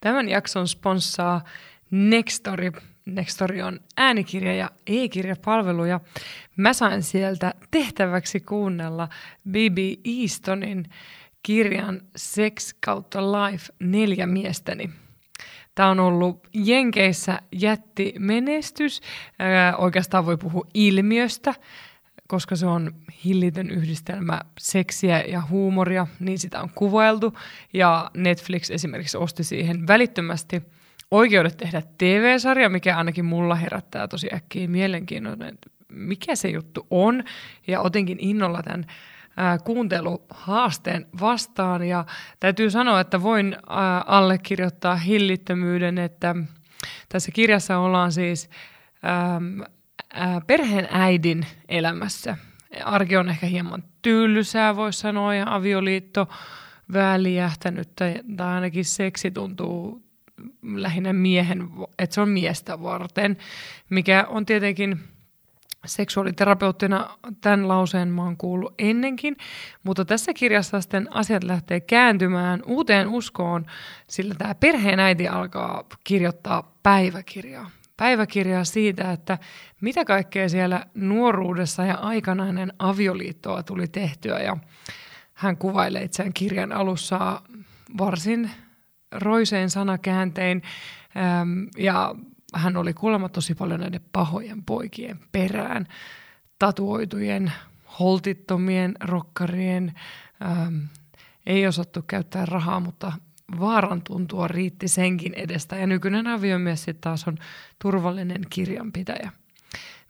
Tämän jakson sponssaa Nextory. Nextory on äänikirja- ja e-kirjapalveluja. Mä sain sieltä tehtäväksi kuunnella B.B. Eastonin kirjan Sex kautta Life neljä miestäni. Tämä on ollut Jenkeissä jätti menestys. oikeastaan voi puhua ilmiöstä, koska se on hillitön yhdistelmä seksiä ja huumoria, niin sitä on kuvailtu. Ja Netflix esimerkiksi osti siihen välittömästi oikeudet tehdä TV-sarja, mikä ainakin mulla herättää tosi äkkiä mielenkiinnon, että mikä se juttu on. Ja otinkin innolla tämän kuunteluhaasteen vastaan. Ja täytyy sanoa, että voin allekirjoittaa hillittömyyden, että tässä kirjassa ollaan siis perheen äidin elämässä. Arki on ehkä hieman tylsää, voisi sanoa, ja avioliitto väliähtänyt, tai, tai ainakin seksi tuntuu lähinnä miehen, että se on miestä varten, mikä on tietenkin seksuaaliterapeuttina tämän lauseen mä oon kuullut ennenkin, mutta tässä kirjassa sitten asiat lähtee kääntymään uuteen uskoon, sillä tämä perheenäiti alkaa kirjoittaa päiväkirjaa. Päiväkirjaa siitä, että mitä kaikkea siellä nuoruudessa ja aikana ennen avioliittoa tuli tehtyä. Ja hän kuvailee itseään kirjan alussa varsin roiseen sanakääntein ja hän oli kuulemma tosi paljon näiden pahojen poikien perään, tatuoitujen, holtittomien, rokkarien, ähm, ei osattu käyttää rahaa, mutta vaaran tuntua riitti senkin edestä. Ja nykyinen aviomies sitten taas on turvallinen kirjanpitäjä.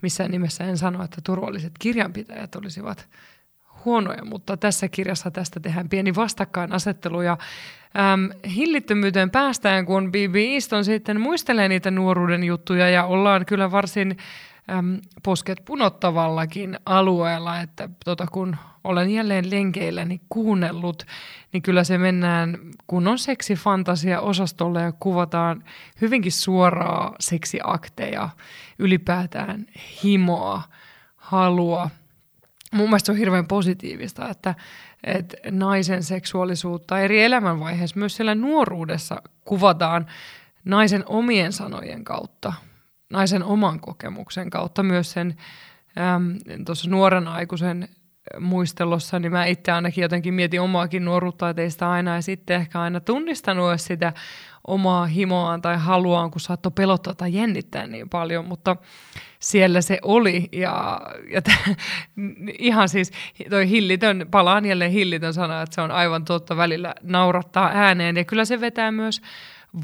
Missään nimessä en sano, että turvalliset kirjanpitäjät olisivat huonoja, mutta tässä kirjassa tästä tehdään pieni vastakkainasettelu ja äm, hillittömyyteen päästään, kun B.B. Easton sitten muistelee niitä nuoruuden juttuja ja ollaan kyllä varsin äm, posket punottavallakin alueella, että tota, kun olen jälleen lenkeillä niin kuunnellut, niin kyllä se mennään kunnon seksifantasia osastolle ja kuvataan hyvinkin suoraa seksiakteja, ylipäätään himoa, halua – mun mielestä se on hirveän positiivista, että, että naisen seksuaalisuutta eri elämänvaiheissa, myös siellä nuoruudessa kuvataan naisen omien sanojen kautta, naisen oman kokemuksen kautta, myös sen tuossa nuoren aikuisen muistelossa, niin mä itse ainakin jotenkin mietin omaakin nuoruutta teistä aina ja sitten ehkä aina tunnistanut sitä omaa himoaan tai haluaan, kun saattoi pelottaa tai jännittää niin paljon, mutta siellä se oli ja, ja t- ihan siis toi hillitön, palaan jälleen hillitön sana, että se on aivan totta välillä naurattaa ääneen ja kyllä se vetää myös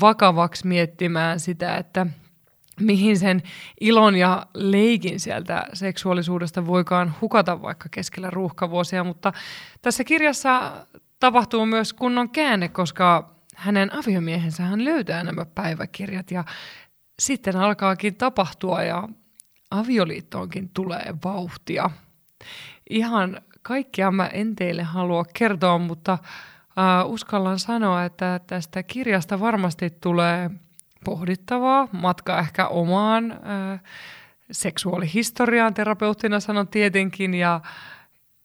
vakavaksi miettimään sitä, että mihin sen ilon ja leikin sieltä seksuaalisuudesta voikaan hukata vaikka keskellä ruuhkavuosia, mutta tässä kirjassa tapahtuu myös kunnon käänne, koska hänen aviomiehensä hän löytää nämä päiväkirjat ja sitten alkaakin tapahtua ja avioliittoonkin tulee vauhtia. Ihan kaikkia mä en teille halua kertoa, mutta uh, uskallan sanoa, että tästä kirjasta varmasti tulee pohdittavaa, matka ehkä omaan uh, seksuaalihistoriaan, terapeuttina sanon tietenkin, ja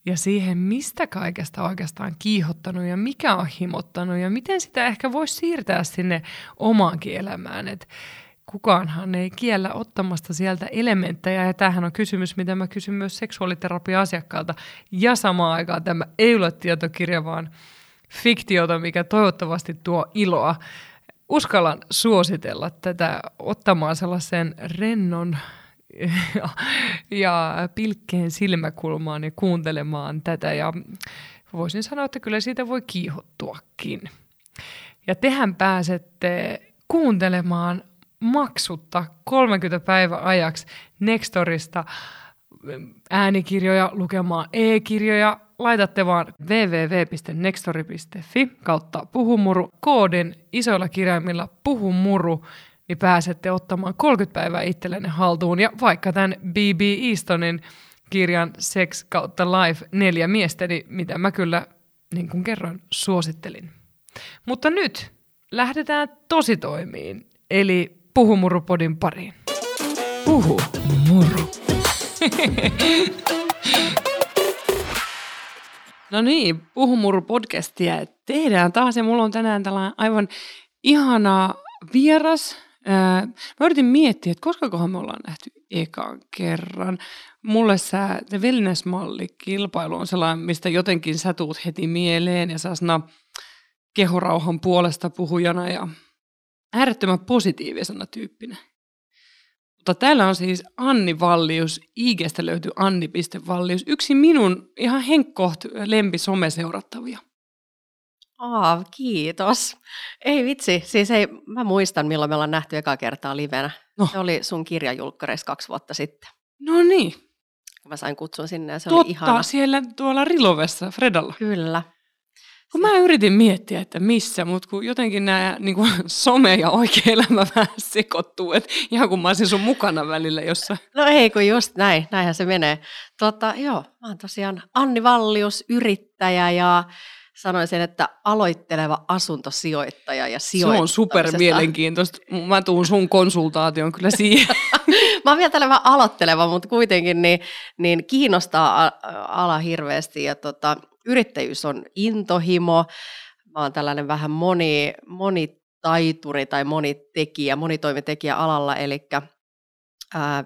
ja siihen, mistä kaikesta oikeastaan kiihottanut ja mikä on himottanut ja miten sitä ehkä voisi siirtää sinne omaankin elämään. Et kukaanhan ei kiellä ottamasta sieltä elementtejä ja tämähän on kysymys, mitä mä kysyn myös seksuaaliterapia-asiakkaalta. Ja samaan aikaan tämä ei ole tietokirja, vaan fiktiota, mikä toivottavasti tuo iloa. Uskallan suositella tätä ottamaan sellaisen rennon ja, ja pilkkeen silmäkulmaan ja kuuntelemaan tätä. Ja voisin sanoa, että kyllä siitä voi kiihottuakin. Ja tehän pääsette kuuntelemaan maksutta 30 päivän ajaksi Nextorista äänikirjoja, lukemaan e-kirjoja. Laitatte vaan www.nextori.fi kautta puhumuru koodin isoilla kirjaimilla puhumuru niin pääsette ottamaan 30 päivää itsellenne haltuun. Ja vaikka tämän B.B. Eastonin kirjan Sex kautta Life neljä miesteni, mitä mä kyllä, niin kuin kerroin, suosittelin. Mutta nyt lähdetään tositoimiin, eli Puhumurupodin pariin. Puhu muru. no niin, Puhumuru podcastia tehdään taas ja mulla on tänään tällainen aivan ihana vieras. Mä yritin miettiä, että koska kohan me ollaan nähty ekan kerran. Mulle sä, The Wellness-malli-kilpailu on sellainen, mistä jotenkin sä tuut heti mieleen ja sä kehorauhan puolesta puhujana ja äärettömän positiivisena tyyppinä. Mutta täällä on siis Anni Vallius, IGstä löytyy Anni.Vallius, yksi minun ihan henkkoht lempi someseurattavia. Aa, kiitos. Ei vitsi, siis ei, mä muistan milloin me ollaan nähty eka kertaa livenä. No. Se oli sun kirjajulkkareissa kaksi vuotta sitten. No niin. Mä sain kutsun sinne ja se Totta, oli ihana. siellä tuolla Rilovessa, Fredalla. Kyllä. Kun mä yritin miettiä, että missä, mutta kun jotenkin nämä niin kuin some ja oikea elämä vähän sekoittuu, että ihan kun mä olisin sun mukana välillä jossain. No ei, kun just näin, näinhän se menee. Tota, joo, mä oon tosiaan Anni Vallius, yrittäjä ja sanoisin, että aloitteleva asuntosijoittaja ja Se on super mielenkiintoista. Mä tuun sun konsultaation kyllä siihen. mä oon vielä tällä vähän aloitteleva, mutta kuitenkin niin, niin kiinnostaa ala hirveästi ja tota, yrittäjyys on intohimo. Mä oon tällainen vähän moni, monitaituri tai monitekijä, monitoimitekijä alalla, eli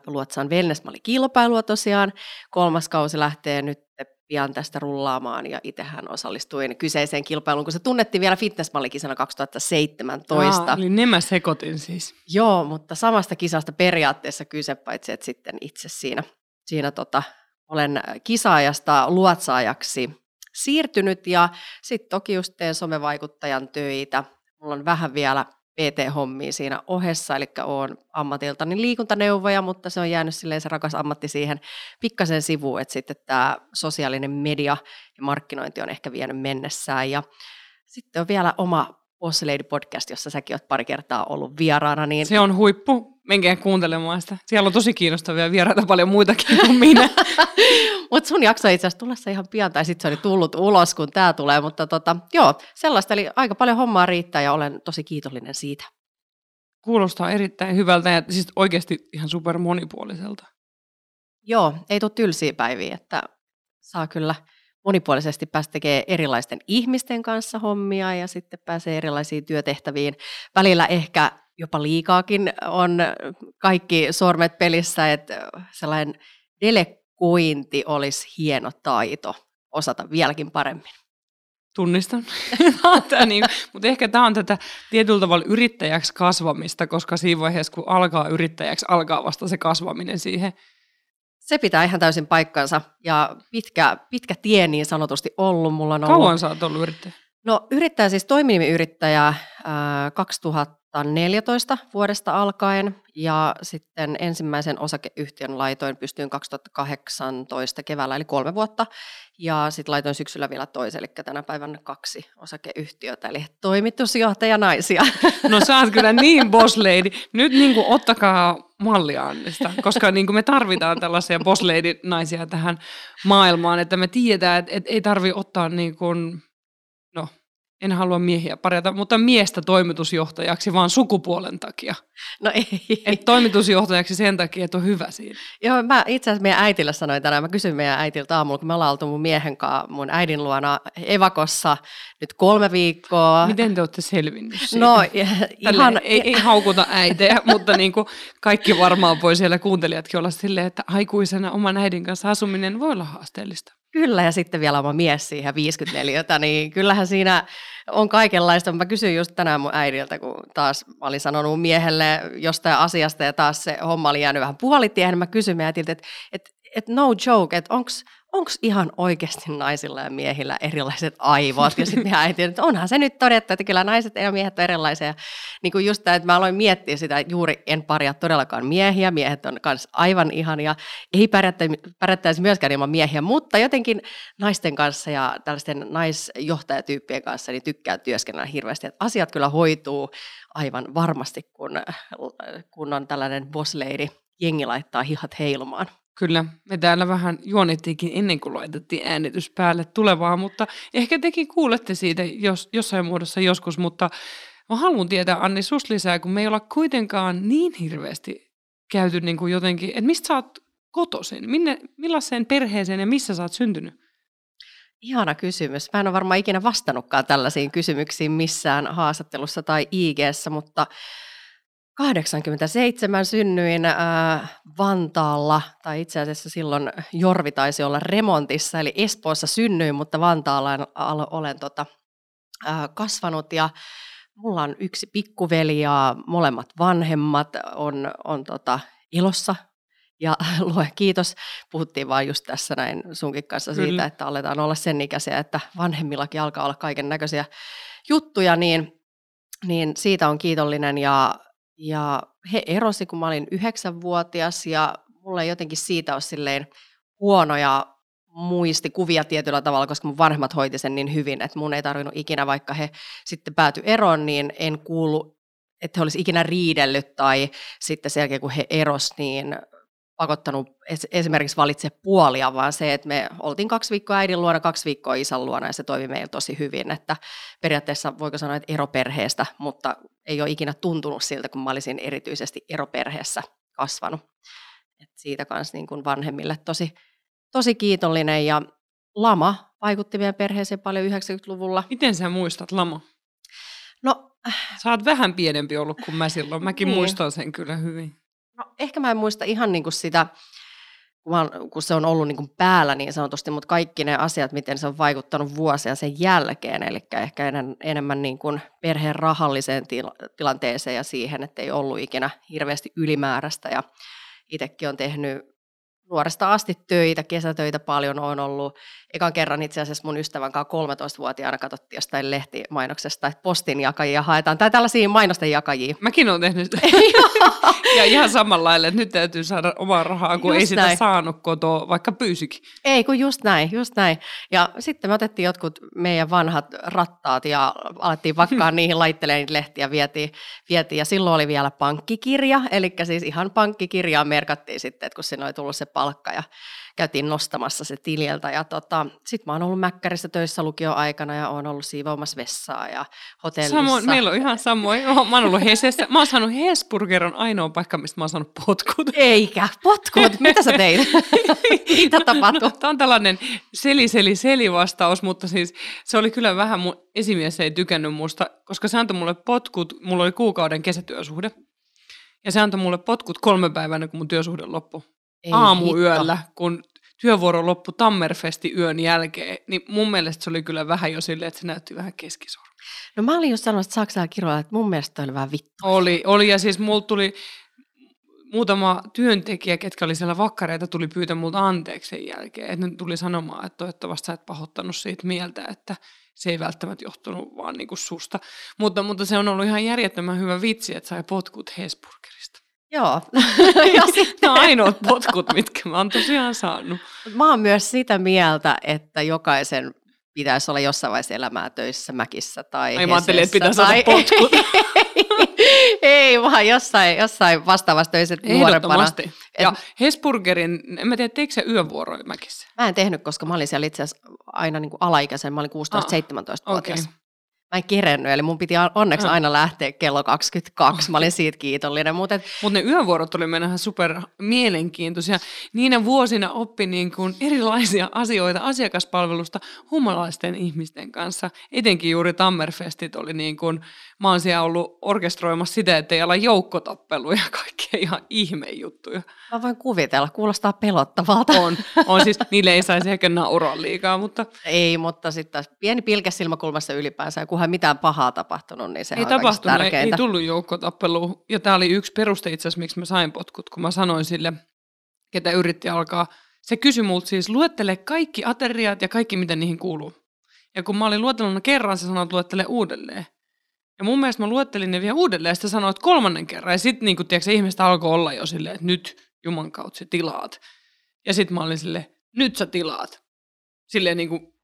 luotsaan Wellnessmalli-kilpailua tosiaan. Kolmas kausi lähtee nyt pian tästä rullaamaan ja itsehän osallistuin kyseiseen kilpailuun, kun se tunnettiin vielä fitnessmallikisana 2017. Aa, eli ne mä sekoitin siis. Joo, mutta samasta kisasta periaatteessa kyse, paitsi että sitten itse siinä, siinä tota, olen kisaajasta luotsaajaksi siirtynyt ja sitten toki just teen somevaikuttajan töitä. Mulla on vähän vielä PT-hommia siinä ohessa, eli olen ammatiltani liikuntaneuvoja, mutta se on jäänyt silleen se rakas ammatti siihen pikkasen sivuun, että sitten tämä sosiaalinen media ja markkinointi on ehkä vienyt mennessään. Ja sitten on vielä oma Boss Lady podcast, jossa säkin olet pari kertaa ollut vieraana. Niin... Se on huippu. Menkää kuuntelemaan sitä. Siellä on tosi kiinnostavia vieraita paljon muitakin kuin minä. mutta sun jakso itse asiassa tulossa ihan pian, tai sitten se oli tullut ulos, kun tämä tulee. Mutta tota, joo, sellaista, eli aika paljon hommaa riittää ja olen tosi kiitollinen siitä. Kuulostaa erittäin hyvältä ja siis oikeasti ihan super monipuoliselta. Joo, ei tule tylsiä päiviä, että saa kyllä – monipuolisesti päästä tekemään erilaisten ihmisten kanssa hommia ja sitten pääsee erilaisiin työtehtäviin. Välillä ehkä jopa liikaakin on kaikki sormet pelissä, että sellainen delegointi olisi hieno taito osata vieläkin paremmin. Tunnistan. niin, mutta ehkä tämä on tätä tietyllä tavalla yrittäjäksi kasvamista, koska siinä vaiheessa, kun alkaa yrittäjäksi, alkaa vasta se kasvaminen siihen se pitää ihan täysin paikkansa ja pitkä, pitkä tie niin sanotusti ollut. Mulla on ollut, Kauan sä oot ollut yrittäjä? No yrittäjä, siis toiminimiyrittäjä äh, 2014 vuodesta alkaen ja sitten ensimmäisen osakeyhtiön laitoin pystyin 2018 keväällä, eli kolme vuotta. Ja sitten laitoin syksyllä vielä toisen, eli tänä päivänä kaksi osakeyhtiötä, eli toimitusjohtaja naisia. No sä oot kyllä niin boss lady. Nyt niin kuin ottakaa mallia Annista, koska niin kuin me tarvitaan tällaisia boss lady naisia tähän maailmaan, että me tiedetään, että, ei tarvi ottaa niin kuin, no en halua miehiä parjata, mutta miestä toimitusjohtajaksi vaan sukupuolen takia. No ei. Et toimitusjohtajaksi sen takia, että on hyvä siinä. Joo, mä itse asiassa meidän äitille sanoin tänään, mä kysyin meidän äitiltä aamulla, kun me ollaan oltu mun miehen kanssa mun äidin luona Evakossa nyt kolme viikkoa. Miten te olette selvinnyt siitä? No ihan... Ei, ei haukuta äitejä, mutta niin kuin kaikki varmaan voi siellä kuuntelijatkin olla silleen, että aikuisena oman äidin kanssa asuminen voi olla haasteellista. Kyllä, ja sitten vielä oma mies siihen 54, niin kyllähän siinä on kaikenlaista. Mä kysyin just tänään mun äidiltä, kun taas mä olin sanonut miehelle jostain asiasta, ja taas se homma oli jäänyt vähän puolitiehen, niin mä kysyin äitiltä, että et, et no joke, että onko ihan oikeasti naisilla ja miehillä erilaiset aivot? Ja sitten äiti, että onhan se nyt todettu, että kyllä naiset ja miehet on erilaisia. Niin kuin just tämä, että mä aloin miettiä sitä, että juuri en paria todellakaan miehiä, miehet on myös aivan ihania, ei pärjättäisi myöskään ilman miehiä, mutta jotenkin naisten kanssa ja tällaisten naisjohtajatyyppien kanssa niin tykkää työskennellä hirveästi, että asiat kyllä hoituu aivan varmasti, kun, kun on tällainen boss lady, jengi laittaa hihat heilumaan. Kyllä, me täällä vähän juonittiinkin ennen kuin laitettiin äänitys päälle tulevaa, mutta ehkä tekin kuulette siitä jos, jossain muodossa joskus, mutta mä haluan tietää Anni sus lisää, kun me ei olla kuitenkaan niin hirveästi käyty niin kuin jotenkin, että mistä sä oot kotoisin, minne, millaiseen perheeseen ja missä sä oot syntynyt? Ihana kysymys. Mä en ole varmaan ikinä vastannutkaan tällaisiin kysymyksiin missään haastattelussa tai ig mutta 87 synnyin äh, Vantaalla, tai itse asiassa silloin Jorvi taisi olla remontissa, eli Espoossa synnyin, mutta Vantaalla olen, olen tota, äh, kasvanut ja mulla on yksi pikkuveli ja molemmat vanhemmat on, on tota, ilossa. Ja lue kiitos, puhuttiin vaan just tässä näin sunkin kanssa siitä, Kyllä. että aletaan olla sen ikäisiä, että vanhemmillakin alkaa olla kaiken näköisiä juttuja, niin, niin siitä on kiitollinen ja ja he erosi, kun mä olin yhdeksänvuotias ja mulla ei jotenkin siitä ole silleen huonoja muistikuvia tietyllä tavalla, koska mun vanhemmat hoiti sen niin hyvin, että mun ei tarvinnut ikinä, vaikka he sitten pääty eroon, niin en kuulu, että he olisi ikinä riidellyt tai sitten sen jälkeen, kun he eros, niin pakottanut esimerkiksi valitse puolia, vaan se, että me oltiin kaksi viikkoa äidin luona, kaksi viikkoa isän luona ja se toimi meillä tosi hyvin. Että periaatteessa voiko sanoa, että eroperheestä, mutta ei ole ikinä tuntunut siltä, kun mä olisin erityisesti eroperheessä kasvanut. Et siitä kanssa niin kuin vanhemmille tosi, tosi kiitollinen ja lama vaikutti meidän perheeseen paljon 90-luvulla. Miten sä muistat lama? No, Sä oot vähän pienempi ollut kuin mä silloin. Mäkin niin. muistan sen kyllä hyvin. No, ehkä mä en muista ihan niin kuin sitä, kun, se on ollut niin kuin päällä niin sanotusti, mutta kaikki ne asiat, miten se on vaikuttanut vuosia sen jälkeen, eli ehkä enemmän, enemmän niin kuin perheen rahalliseen tila, tilanteeseen ja siihen, että ei ollut ikinä hirveästi ylimääräistä. Ja itsekin on tehnyt nuoresta asti töitä, kesätöitä paljon on ollut. Ekan kerran itse asiassa mun ystävän kanssa 13-vuotiaana katsottiin jostain lehtimainoksesta, että postin jakajia haetaan, tai tällaisia mainosten jakajia. Mäkin olen tehnyt ja ihan samalla lailla, että nyt täytyy saada omaa rahaa, kun just ei sitä näin. saanut kotoa, vaikka pyysikin. Ei, kun just näin, just näin. Ja sitten me otettiin jotkut meidän vanhat rattaat ja alettiin vakkaa niihin laitteleen niitä lehtiä vietiin, vietiin. Ja silloin oli vielä pankkikirja, eli siis ihan pankkikirjaa merkattiin sitten, että kun sinne oli tullut se palkka ja käytiin nostamassa se tililtä. Ja tota, sitten mä oon ollut Mäkkärissä töissä lukioaikana ja oon ollut siivoamassa vessaa ja hotellissa. Samoin, meillä on ihan samoin. Mä oon ollut Hesessä. Mä oon saanut Hesburger on ainoa paikka, mistä mä oon saanut potkut. Eikä, potkut? Mitä sä teit? Mitä tapahtui? No, Tämä on tällainen seli, seli, seli vastaus, mutta siis se oli kyllä vähän, mun esimies ei tykännyt musta, koska se antoi mulle potkut, mulla oli kuukauden kesätyösuhde. Ja se antoi mulle potkut kolme päivänä, kun mun työsuhde loppui. Ei aamuyöllä, hitto. kun työvuoro loppui Tammerfesti yön jälkeen, niin mun mielestä se oli kyllä vähän jo silleen, että se näytti vähän keskisormi. No mä olin just sanonut, että Saksaa kirjoilla, että mun mielestä oli vähän vittu. Oli, oli ja siis mulla tuli muutama työntekijä, ketkä oli siellä vakkareita, tuli pyytää multa anteeksi sen jälkeen. Että ne tuli sanomaan, että toivottavasti sä et pahoittanut siitä mieltä, että se ei välttämättä johtunut vaan niinku susta. Mutta, mutta se on ollut ihan järjettömän hyvä vitsi, että sai potkut Hesburgerista. Joo. ja sitten... No ainoat potkut, mitkä mä oon tosiaan saanut. Mä oon myös sitä mieltä, että jokaisen pitäisi olla jossain vaiheessa elämää töissä Mäkissä tai Ai mä ajattelin, että pitäisi tai... potkut. ei, vaan jossain, jossain vastaavassa töissä nuorempana. Et... Ja Hesburgerin, en mä tiedä, teikö se yövuoroja Mäkissä? Mä en tehnyt, koska mä olin siellä itse asiassa aina niin kuin alaikäisen, mä olin 16-17-vuotias. Okay mä en kerennyt, eli mun piti onneksi aina lähteä kello 22. Mä olin siitä kiitollinen. Mutta. Mut ne yövuorot oli ihan super mielenkiintoisia. Niinä vuosina oppi niin kuin erilaisia asioita asiakaspalvelusta humalaisten ihmisten kanssa. Etenkin juuri Tammerfestit oli niin kuin, mä oon siellä ollut orkestroimassa sitä, että ei olla joukkotappeluja ja kaikkia ihan ihmejuttuja. Mä voin kuvitella, kuulostaa pelottavalta. On, on siis, niille ei saisi ehkä nauraa liikaa, mutta... Ei, mutta sitten pieni pilke silmäkulmassa ylipäänsä, ja kunhan mitään pahaa tapahtunut, niin se ei on tapahtunut, ei, ei tullut joukkotappelu. Ja tämä oli yksi peruste itse asiassa, miksi mä sain potkut, kun mä sanoin sille, ketä yritti alkaa. Se kysyi multa siis, luettele kaikki ateriat ja kaikki, mitä niihin kuuluu. Ja kun mä olin luetteluna kerran, se sanoi, että luettele uudelleen. Ja mun mielestä mä luettelin ne vielä uudelleen, ja sitten sanoit kolmannen kerran. Ja sitten niin tiedätkö, ihmistä alkoi olla jo silleen, että nyt Juman kautta tilaat. Ja sitten mä olin silleen, nyt sä tilaat. Silleen niin kuin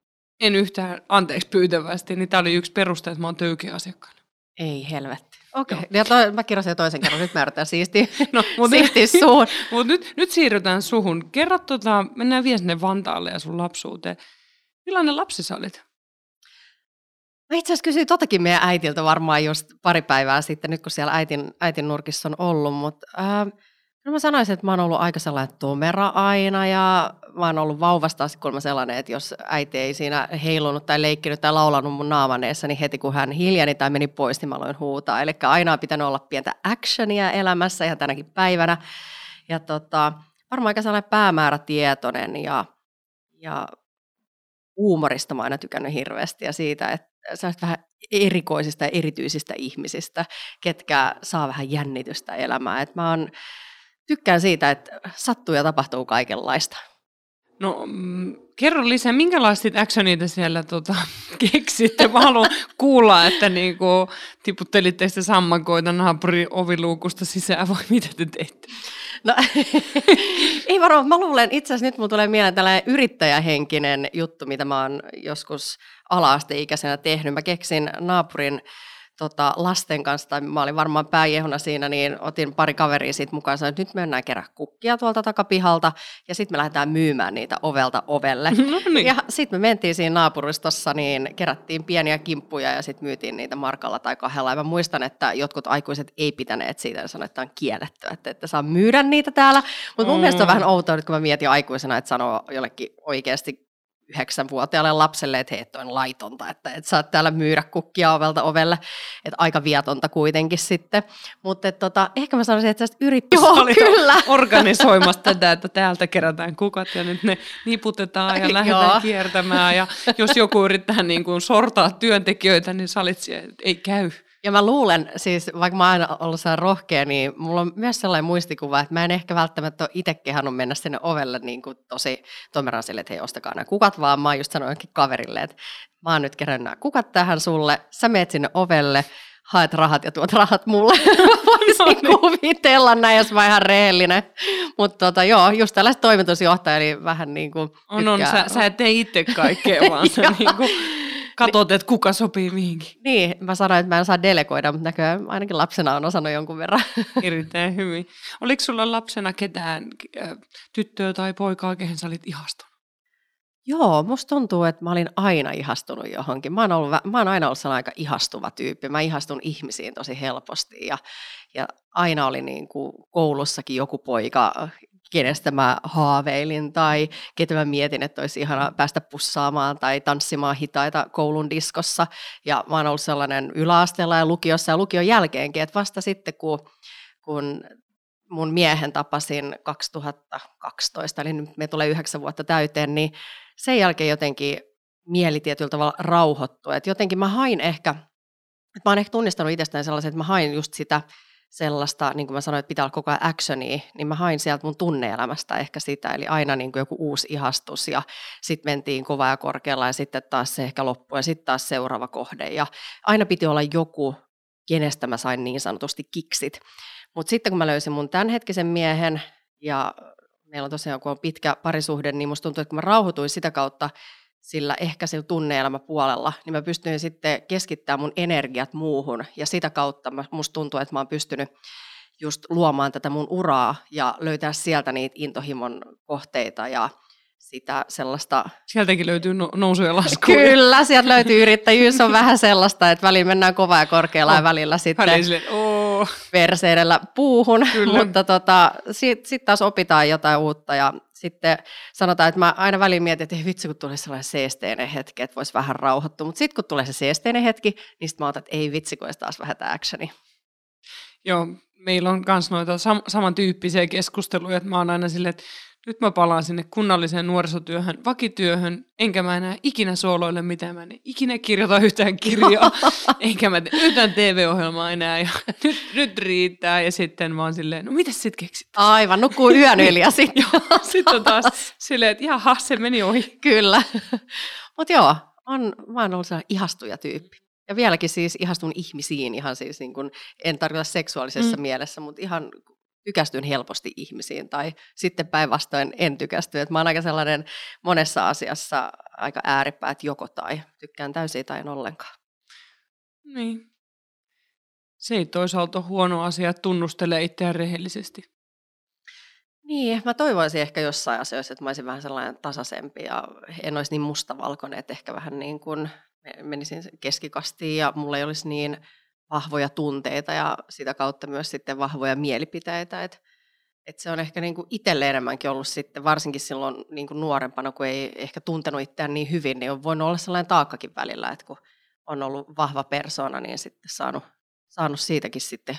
en yhtään anteeksi pyytävästi, niin tämä oli yksi peruste, että mä oon töykeä asiakkaana. Ei helvetti. Okei, okay. ja toi, mä kirjoitin toisen kerran, nyt mä yritän siistiä, no, mutta siistiä suhun. Mutta nyt, nyt siirrytään suhun. Kerro, tota, mennään vielä sinne Vantaalle ja sun lapsuuteen. Millainen lapsi sä olit? Mä itse asiassa kysyin totakin meidän äitiltä varmaan just pari päivää sitten, nyt kun siellä äitin, äitin nurkissa on ollut, mutta äh, No mä sanoisin, että mä oon ollut aika sellainen tomera aina ja mä oon ollut vauvasta asti kuulemma sellainen, että jos äiti ei siinä heilunut tai leikkinyt tai laulanut mun naamaneessa, niin heti kun hän hiljeni tai meni pois, niin mä aloin huutaa. Eli aina on pitänyt olla pientä actionia elämässä ihan tänäkin päivänä. Ja tota, varmaan aika sellainen päämäärätietoinen ja, ja huumorista mä aina tykännyt hirveästi ja siitä, että sä vähän erikoisista ja erityisistä ihmisistä, ketkä saa vähän jännitystä elämään. Et mä oon, tykkään siitä, että sattuu ja tapahtuu kaikenlaista. No mm, kerro lisää, minkälaista actionita siellä tota, keksitte? Mä haluan kuulla, että niinku, tiputtelitte sitä sammakoita naapurin oviluukusta sisään vai mitä te teitte? No, ei varmaan, mä luulen, itse asiassa nyt mulla tulee mieleen tällainen yrittäjähenkinen juttu, mitä mä oon joskus ala-asteikäisenä tehnyt. Mä keksin naapurin tota, lasten kanssa, tai mä olin varmaan pääjehona siinä, niin otin pari kaveria siitä mukaan, sanoin, että nyt mennään kerran kukkia tuolta takapihalta, ja sitten me lähdetään myymään niitä ovelta ovelle. No niin. Ja sitten me mentiin siinä naapuristossa, niin kerättiin pieniä kimppuja, ja sitten myytiin niitä markalla tai kahdella. Ja mä muistan, että jotkut aikuiset ei pitäneet siitä, ja sanoivat, että on kielletty, että ette saa myydä niitä täällä. Mutta mun mm. mielestä on vähän outoa nyt, kun mä mietin aikuisena, että sanoo jollekin oikeasti yhdeksänvuotiaalle lapselle, että hei, on laitonta, että et saat täällä myydä kukkia ovelta ovelle, että aika vietonta kuitenkin sitten. Mutta tota, ehkä mä sanoisin, että sä yrittää. Joo, kyllä. organisoimassa tätä, että täältä kerätään kukat ja nyt ne niputetaan ja lähdetään kiertämään ja jos joku yrittää niin kuin sortaa työntekijöitä, niin salit ei käy. Ja mä luulen, siis vaikka mä oon aina ollut sellainen rohkea, niin mulla on myös sellainen muistikuva, että mä en ehkä välttämättä ole itse kehannut mennä sinne ovelle niin kuin tosi tomeran sille, että hei ostakaa nämä kukat, vaan mä oon just sanonut kaverille, että mä oon nyt kerännyt nämä kukat tähän sulle, sä meet sinne ovelle, haet rahat ja tuot rahat mulle. Voisin no niin. kuvitella näin, jos mä ihan rehellinen. Mutta tota, joo, just tällaista toimitusjohtaja, eli vähän niin kuin On, on, sä, sä et tee itse kaikkea, vaan sä niin kuin katsot, että kuka sopii mihinkin. Niin, mä sanoin, että mä en saa delegoida, mutta näköjään ainakin lapsena on osannut jonkun verran. Erittäin hyvin. Oliko sulla lapsena ketään äh, tyttöä tai poikaa, kehen sä olit ihastunut? Joo, musta tuntuu, että mä olin aina ihastunut johonkin. Mä oon, ollut, mä oon aina ollut sellainen aika ihastuva tyyppi. Mä ihastun ihmisiin tosi helposti ja, ja aina oli niin kuin koulussakin joku poika, kenestä mä haaveilin tai ketä mä mietin, että olisi ihana päästä pussaamaan tai tanssimaan hitaita koulun diskossa. Ja mä oon ollut sellainen yläasteella ja lukiossa ja lukion jälkeenkin, että vasta sitten kun, kun mun miehen tapasin 2012, eli nyt me tulee yhdeksän vuotta täyteen, niin sen jälkeen jotenkin mieli tietyllä tavalla rauhoittui. Että jotenkin mä hain ehkä, että mä oon ehkä tunnistanut itsestäni sellaisen, että mä hain just sitä sellaista, niin kuin mä sanoin, että pitää olla koko ajan actionia, niin mä hain sieltä mun tunneelämästä ehkä sitä, eli aina niin kuin joku uusi ihastus ja sitten mentiin kova ja korkealla ja sitten taas se ehkä loppui ja sitten taas seuraava kohde ja aina piti olla joku, kenestä mä sain niin sanotusti kiksit. Mutta sitten kun mä löysin mun tämänhetkisen miehen ja meillä on tosiaan, kun on pitkä parisuhde, niin musta tuntuu, että kun mä rauhoituin sitä kautta sillä ehkä sillä tunneelämäpuolella, niin mä pystyin sitten keskittämään mun energiat muuhun ja sitä kautta musta tuntuu, että mä oon pystynyt just luomaan tätä mun uraa ja löytää sieltä niitä intohimon kohteita ja sitä sellaista... Sieltäkin löytyy no- nousuja ja laskuja. Kyllä, sieltä löytyy yrittäjyys on vähän sellaista, että välillä mennään kovaa ja korkealla oh, ja välillä sitten silleen, oh. verseidellä puuhun, Kyllä. mutta tota, sitten sit taas opitaan jotain uutta ja sitten sanotaan, että mä aina väliin mietin, että vitsi, kun tulee sellainen seesteinen hetki, että voisi vähän rauhoittua. Mutta sitten kun tulee se seesteinen hetki, niin sitten mä otan, että ei vitsi, kun taas vähän actioni. Joo, meillä on myös noita sam- samantyyppisiä keskusteluja, että mä oon aina silleen, että nyt mä palaan sinne kunnalliseen nuorisotyöhön, vakityöhön, enkä mä enää ikinä sooloille mitään, mä en ikinä kirjoita yhtään kirjaa, enkä mä tee yhtään TV-ohjelmaa enää, ja nyt, nyt riittää, ja sitten mä oon silleen, no mitäs sit keksit? Aivan, nukkuu yön yli, ja sitten sit on taas silleen, että jaha, se meni ohi. Kyllä, mutta joo, on, mä oon ollut ihastuja tyyppi. Ja vieläkin siis ihastun ihmisiin, ihan siis niin kuin, en tarkoita seksuaalisessa mm. mielessä, mutta ihan tykästyn helposti ihmisiin tai sitten päinvastoin en tykästy. Et mä oon aika sellainen monessa asiassa aika ääripää, että joko tai tykkään täysin tai en ollenkaan. Niin. Se ei toisaalta ole huono asia, että tunnustelee itseään rehellisesti. Niin, mä toivoisin ehkä jossain asioissa, että mä olisin vähän sellainen tasaisempi ja en olisi niin mustavalkoinen, että ehkä vähän niin kuin menisin keskikastiin ja mulla ei olisi niin vahvoja tunteita ja sitä kautta myös sitten vahvoja mielipiteitä. Et, Et se on ehkä niin kuin itselle enemmänkin ollut sitten, varsinkin silloin niin kuin nuorempana, kun ei ehkä tuntenut itseään niin hyvin, niin on voinut olla sellainen taakkakin välillä, että kun on ollut vahva persona, niin sitten saanut, saanut siitäkin sitten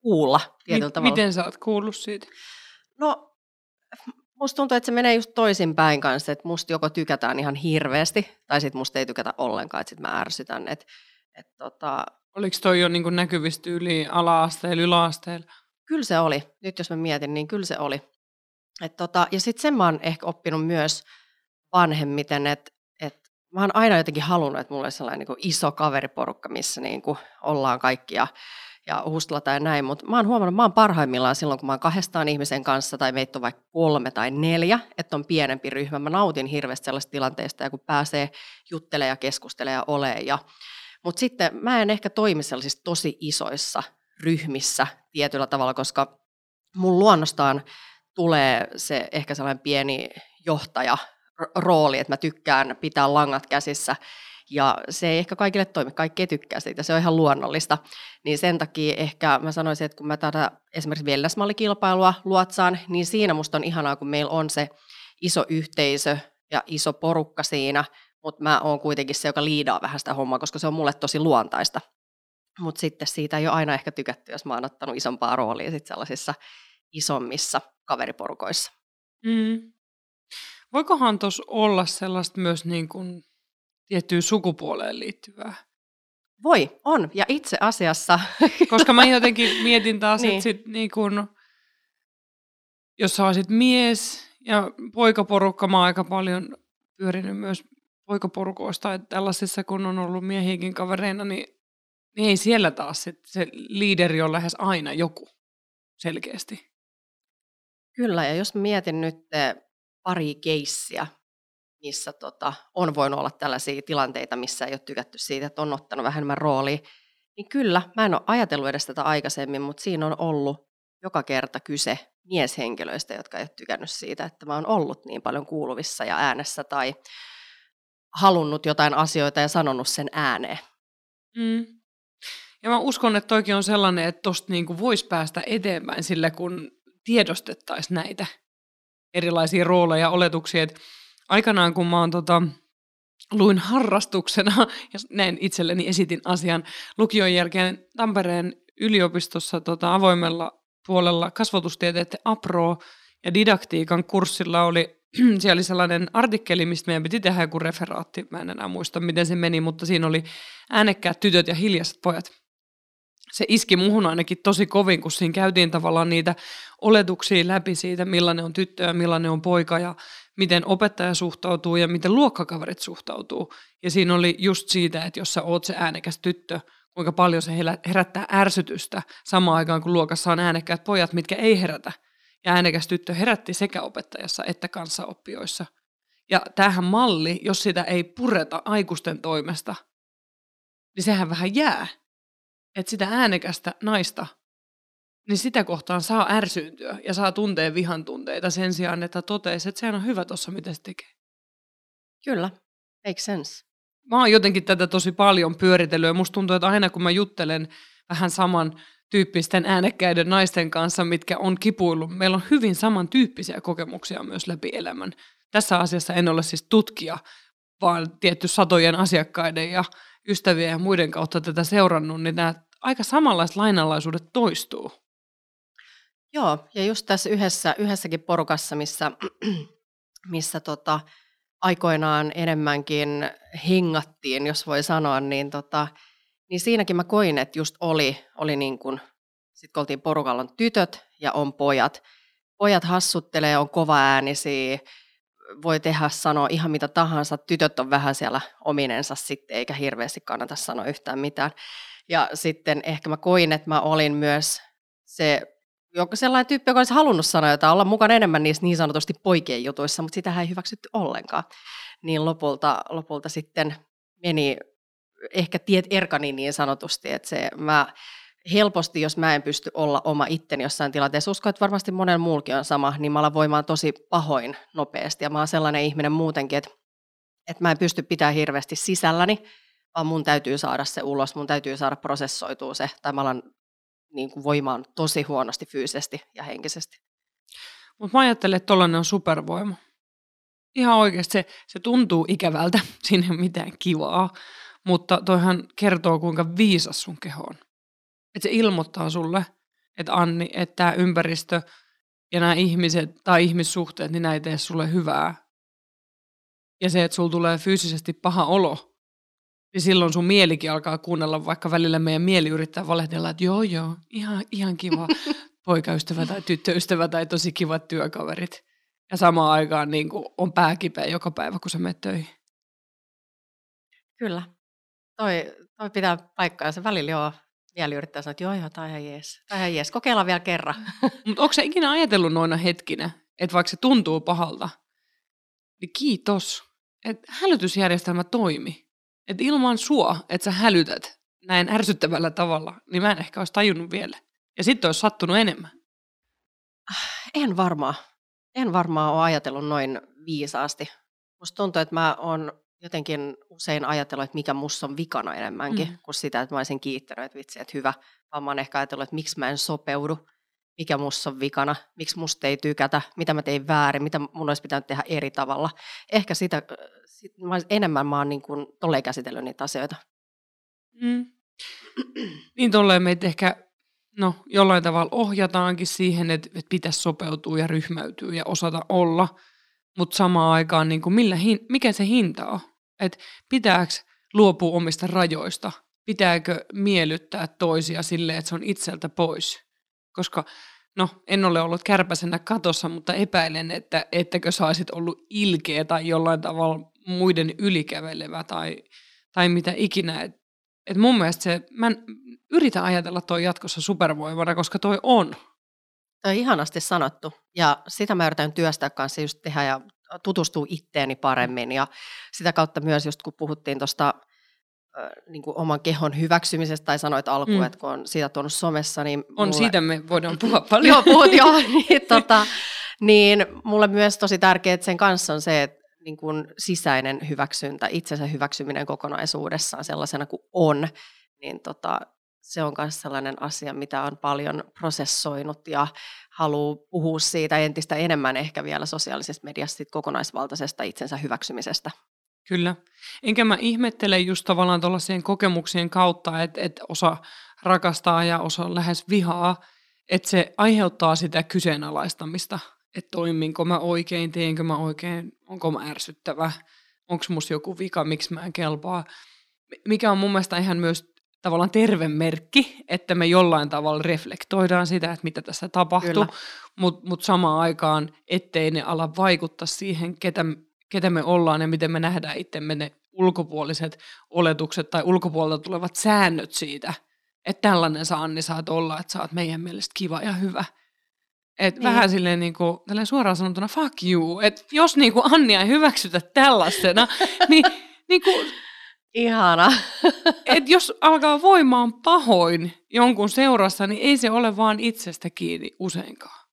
kuulla tietyllä M- tavalla. Miten sä oot kuullut siitä? No, musta tuntuu, että se menee just toisinpäin kanssa, että musta joko tykätään ihan hirveästi, tai sitten musta ei tykätä ollenkaan, että sitten mä ärsytän. Et, et tota, Oliko toi jo niin näkyvistä yli ala-asteella, yläasteella? kyllä se oli. Nyt jos mä mietin, niin kyllä se oli. Et tota, ja sitten sen mä oon ehkä oppinut myös vanhemmiten, että et mä oon aina jotenkin halunnut, että mulla olisi sellainen niin iso kaveriporukka, missä niin ollaan kaikki ja, hustlata ja näin. Mutta mä oon huomannut, mä oon parhaimmillaan silloin, kun mä oon kahdestaan ihmisen kanssa tai meitä on vaikka kolme tai neljä, että on pienempi ryhmä. Mä nautin hirveästi sellaista tilanteesta ja kun pääsee juttelemaan ja keskustelemaan ja olemaan. Ja, mutta sitten mä en ehkä toimi sellaisissa tosi isoissa ryhmissä tietyllä tavalla, koska mun luonnostaan tulee se ehkä sellainen pieni johtaja rooli, että mä tykkään pitää langat käsissä ja se ei ehkä kaikille toimi, kaikki ei tykkää siitä, se on ihan luonnollista. Niin sen takia ehkä mä sanoisin, että kun mä tätä esimerkiksi wellnessmallikilpailua luotsaan, niin siinä musta on ihanaa, kun meillä on se iso yhteisö ja iso porukka siinä, mutta mä oon kuitenkin se, joka liidaa vähän sitä hommaa, koska se on mulle tosi luontaista. Mutta sitten siitä ei ole aina ehkä tykätty, jos mä oon ottanut isompaa roolia sit sellaisissa isommissa kaveriporukoissa. Mm. Voikohan tuossa olla sellaista myös niin kuin tiettyyn sukupuoleen liittyvää? Voi, on. Ja itse asiassa... Koska mä jotenkin mietin taas, Niin. että sit niin kun, jos sä olisit mies ja poikaporukka, mä oon aika paljon pyörinyt myös poikaporukoista, että tällaisissa kun on ollut miehiäkin kavereina, niin, niin ei siellä taas sit, se liideri on lähes aina joku selkeästi. Kyllä, ja jos mietin nyt eh, pari keissiä, missä tota, on voinut olla tällaisia tilanteita, missä ei ole tykätty siitä, että on ottanut vähemmän roolia, niin kyllä, mä en ole ajatellut edes tätä aikaisemmin, mutta siinä on ollut joka kerta kyse mieshenkilöistä, jotka ei ole tykännyt siitä, että mä oon ollut niin paljon kuuluvissa ja äänessä tai halunnut jotain asioita ja sanonut sen ääneen. Mm. Ja mä uskon, että toikin on sellainen, että tosta niinku voisi päästä eteenpäin sillä, kun tiedostettaisiin näitä erilaisia rooleja ja oletuksia. Et aikanaan, kun mä oon tota, luin harrastuksena, ja näin itselleni esitin asian lukion jälkeen Tampereen yliopistossa tota, avoimella puolella kasvatustieteiden apro ja didaktiikan kurssilla oli, siellä oli sellainen artikkeli, mistä meidän piti tehdä joku referaatti, mä en enää muista miten se meni, mutta siinä oli äänekkäät tytöt ja hiljaiset pojat. Se iski muhun ainakin tosi kovin, kun siinä käytiin tavallaan niitä oletuksia läpi siitä, millainen on tyttö ja millainen on poika ja miten opettaja suhtautuu ja miten luokkakaverit suhtautuu. Ja siinä oli just siitä, että jos sä oot se äänekäs tyttö, kuinka paljon se herättää ärsytystä samaan aikaan, kun luokassa on äänekkäät pojat, mitkä ei herätä. Ja äänekäs tyttö herätti sekä opettajassa että kanssaoppijoissa. Ja tämähän malli, jos sitä ei pureta aikuisten toimesta, niin sehän vähän jää. Että sitä äänekästä naista, niin sitä kohtaan saa ärsyyntyä ja saa tunteen vihan tunteita sen sijaan, että toteisi, että sehän on hyvä tuossa, mitä se tekee. Kyllä, make sense. Mä oon jotenkin tätä tosi paljon pyöritellyt ja musta tuntuu, että aina kun mä juttelen vähän saman tyyppisten äänekkäiden naisten kanssa, mitkä on kipuillut, meillä on hyvin samantyyppisiä kokemuksia myös läpi elämän. Tässä asiassa en ole siis tutkija, vaan tietty satojen asiakkaiden ja ystävien ja muiden kautta tätä seurannut, niin nämä aika samanlaiset lainalaisuudet toistuu. Joo, ja just tässä yhdessä, yhdessäkin porukassa, missä, missä tota, aikoinaan enemmänkin hengattiin, jos voi sanoa, niin, tota, niin siinäkin mä koin, että just oli, oli niin kuin, sit kun oltiin porukalla on tytöt ja on pojat. Pojat hassuttelee, on kova äänisiä, voi tehdä sanoa ihan mitä tahansa. Tytöt on vähän siellä ominensa sitten, eikä hirveästi kannata sanoa yhtään mitään. Ja sitten ehkä mä koin, että mä olin myös se joku sellainen tyyppi, joka olisi halunnut sanoa jotain, olla mukana enemmän niissä niin sanotusti poikien jutuissa, mutta sitä ei hyväksytty ollenkaan. Niin lopulta, lopulta sitten meni, ehkä tiet erkani niin sanotusti, että se, mä helposti, jos mä en pysty olla oma itteni jossain tilanteessa, uskon, että varmasti monella muullakin on sama, niin mä alan voimaan tosi pahoin nopeasti. Ja mä oon sellainen ihminen muutenkin, että, että mä en pysty pitämään hirveästi sisälläni, vaan mun täytyy saada se ulos, mun täytyy saada prosessoitua se, tai mä alan niin kuin voimaan tosi huonosti fyysisesti ja henkisesti. Mutta mä ajattelen, että tollainen on supervoima. Ihan oikeasti se, se tuntuu ikävältä, siinä ei ole mitään kivaa, mutta toihan kertoo, kuinka viisas sun keho on. Että se ilmoittaa sulle, että Anni, että tämä ympäristö ja nämä ihmiset tai ihmissuhteet, niin näitä ei tee sulle hyvää. Ja se, että sulla tulee fyysisesti paha olo, niin silloin sun mielikin alkaa kuunnella, vaikka välillä meidän mieli yrittää valehdella, että joo joo, ihan, ihan kiva poikaystävä tai tyttöystävä tai tosi kivat työkaverit. Ja samaan aikaan niin kuin on pääkipeä joka päivä, kun sä menet töihin. Kyllä. Toi, toi pitää paikkaa. Se välillä joo, mieli yrittää sanoa, että joo, joo, tämä on ihan jees. Tämä on ihan jees. Kokeillaan vielä kerran. Mutta onko se ikinä ajatellut noina hetkinä, että vaikka se tuntuu pahalta, niin kiitos, että hälytysjärjestelmä toimi. Että ilman sua, että sä hälytät näin ärsyttävällä tavalla, niin mä en ehkä olisi tajunnut vielä. Ja sitten olisi sattunut enemmän. En varmaan. En varmaan ole ajatellut noin viisaasti. Musta tuntuu, että mä oon jotenkin usein ajatellut, että mikä musta on vikana enemmänkin, mm. kuin sitä, että mä olisin kiittänyt, että vitsi, että hyvä. Vaan mä oon ehkä ajatellut, että miksi mä en sopeudu, mikä musta on vikana, miksi musta ei tykätä, mitä mä tein väärin, mitä mun olisi pitänyt tehdä eri tavalla. Ehkä sitä, sit, mä, enemmän mä oon niin kuin, tolleen käsitellyt niitä asioita. Mm. niin tolleen meitä ehkä no, jollain tavalla ohjataankin siihen, että, että pitäisi sopeutua ja ryhmäytyä ja osata olla, mutta samaan aikaan niin kuin millä hin, mikä se hinta on? Että pitääkö luopua omista rajoista? Pitääkö miellyttää toisia silleen, että se on itseltä pois? Koska no, en ole ollut kärpäsenä katossa, mutta epäilen, että ettäkö saisit ollut ilkeä tai jollain tavalla muiden ylikävelevä tai, tai mitä ikinä. Et, et mun mielestä se, mä yritä ajatella toi jatkossa supervoimana, koska toi on. Toi on ihanasti sanottu. Ja sitä mä yritän työstää kanssa just tehdä ja tutustua itteeni paremmin. Ja sitä kautta myös, just kun puhuttiin tuosta niin oman kehon hyväksymisestä, tai sanoit alkuun, mm. että kun on siitä tuonut somessa, niin... On, mulle... siitä me voidaan puhua paljon. joo, puhut joo. niin, tota, niin mulle myös tosi tärkeää että sen kanssa on se, että niin kuin sisäinen hyväksyntä, itsensä hyväksyminen kokonaisuudessaan sellaisena kuin on, niin tota, se on myös sellainen asia, mitä on paljon prosessoinut ja haluaa puhua siitä entistä enemmän ehkä vielä sosiaalisesta mediasta kokonaisvaltaisesta itsensä hyväksymisestä. Kyllä. Enkä mä ihmettele just tavallaan tuollaisien kokemuksien kautta, että, että osa rakastaa ja osa lähes vihaa, että se aiheuttaa sitä kyseenalaistamista, että toiminko mä oikein, teenkö mä oikein, onko mä ärsyttävä, onko musta joku vika, miksi mä en kelpaa. Mikä on mun mielestä ihan myös tavallaan terve merkki, että me jollain tavalla reflektoidaan sitä, että mitä tässä tapahtuu, mutta mut samaan aikaan, ettei ne ala vaikuttaa siihen, ketä, ketä me ollaan ja miten me nähdään itsemme ne ulkopuoliset oletukset tai ulkopuolelta tulevat säännöt siitä, että tällainen sä Anni saat olla, että sä oot meidän mielestä kiva ja hyvä. Et niin. vähän silleen niin kuin, suoraan sanottuna fuck you, että jos niin kuin Annia ei hyväksytä tällaisena, niin, niin kuin, Ihana. Et jos alkaa voimaan pahoin jonkun seurassa, niin ei se ole vaan itsestä kiinni useinkaan.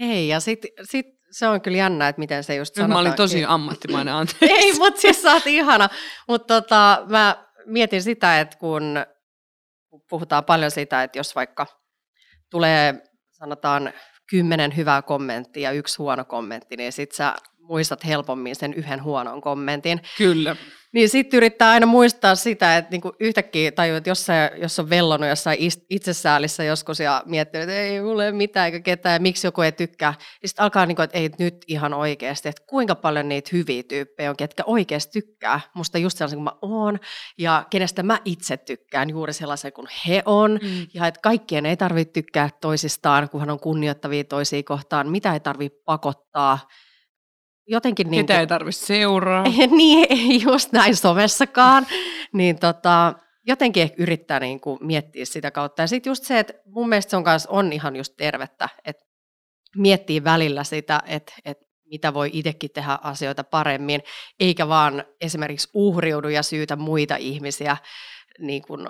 Ei, ja sitten sit se on kyllä jännä, että miten se just sanotaan. Mä olin tosi ammattimainen, anteeksi. ei, mutta siis sä oot ihana. Mutta tota, mä mietin sitä, että kun puhutaan paljon siitä, että jos vaikka tulee, sanotaan, kymmenen hyvää kommenttia ja yksi huono kommentti, niin sit sä muistat helpommin sen yhden huonon kommentin. Kyllä. Niin sitten yrittää aina muistaa sitä, että niinku yhtäkkiä tajuu, että jos, sä, jos on vellonut jossain itsesäälissä joskus ja miettii, että ei mulle mitään eikä ketään, miksi joku ei tykkää, niin sitten alkaa, niinku, että ei nyt ihan oikeasti, että kuinka paljon niitä hyviä tyyppejä on, ketkä oikeasti tykkää musta just sellaisen kuin mä oon ja kenestä mä itse tykkään juuri sellaisen kuin he on mm. ja että kaikkien ei tarvitse tykkää toisistaan, kunhan on kunnioittavia toisia kohtaan, mitä ei tarvitse pakottaa, jotenkin... Niin Ketä ei tarvitse seuraa. niin, just näin somessakaan. niin tota, jotenkin yrittää niin kuin miettiä sitä kautta. Ja sitten just se, että mun mielestä se on, kanssa, on ihan just tervettä, että miettii välillä sitä, että, että mitä voi itsekin tehdä asioita paremmin, eikä vaan esimerkiksi uhriudu ja syytä muita ihmisiä niin kuin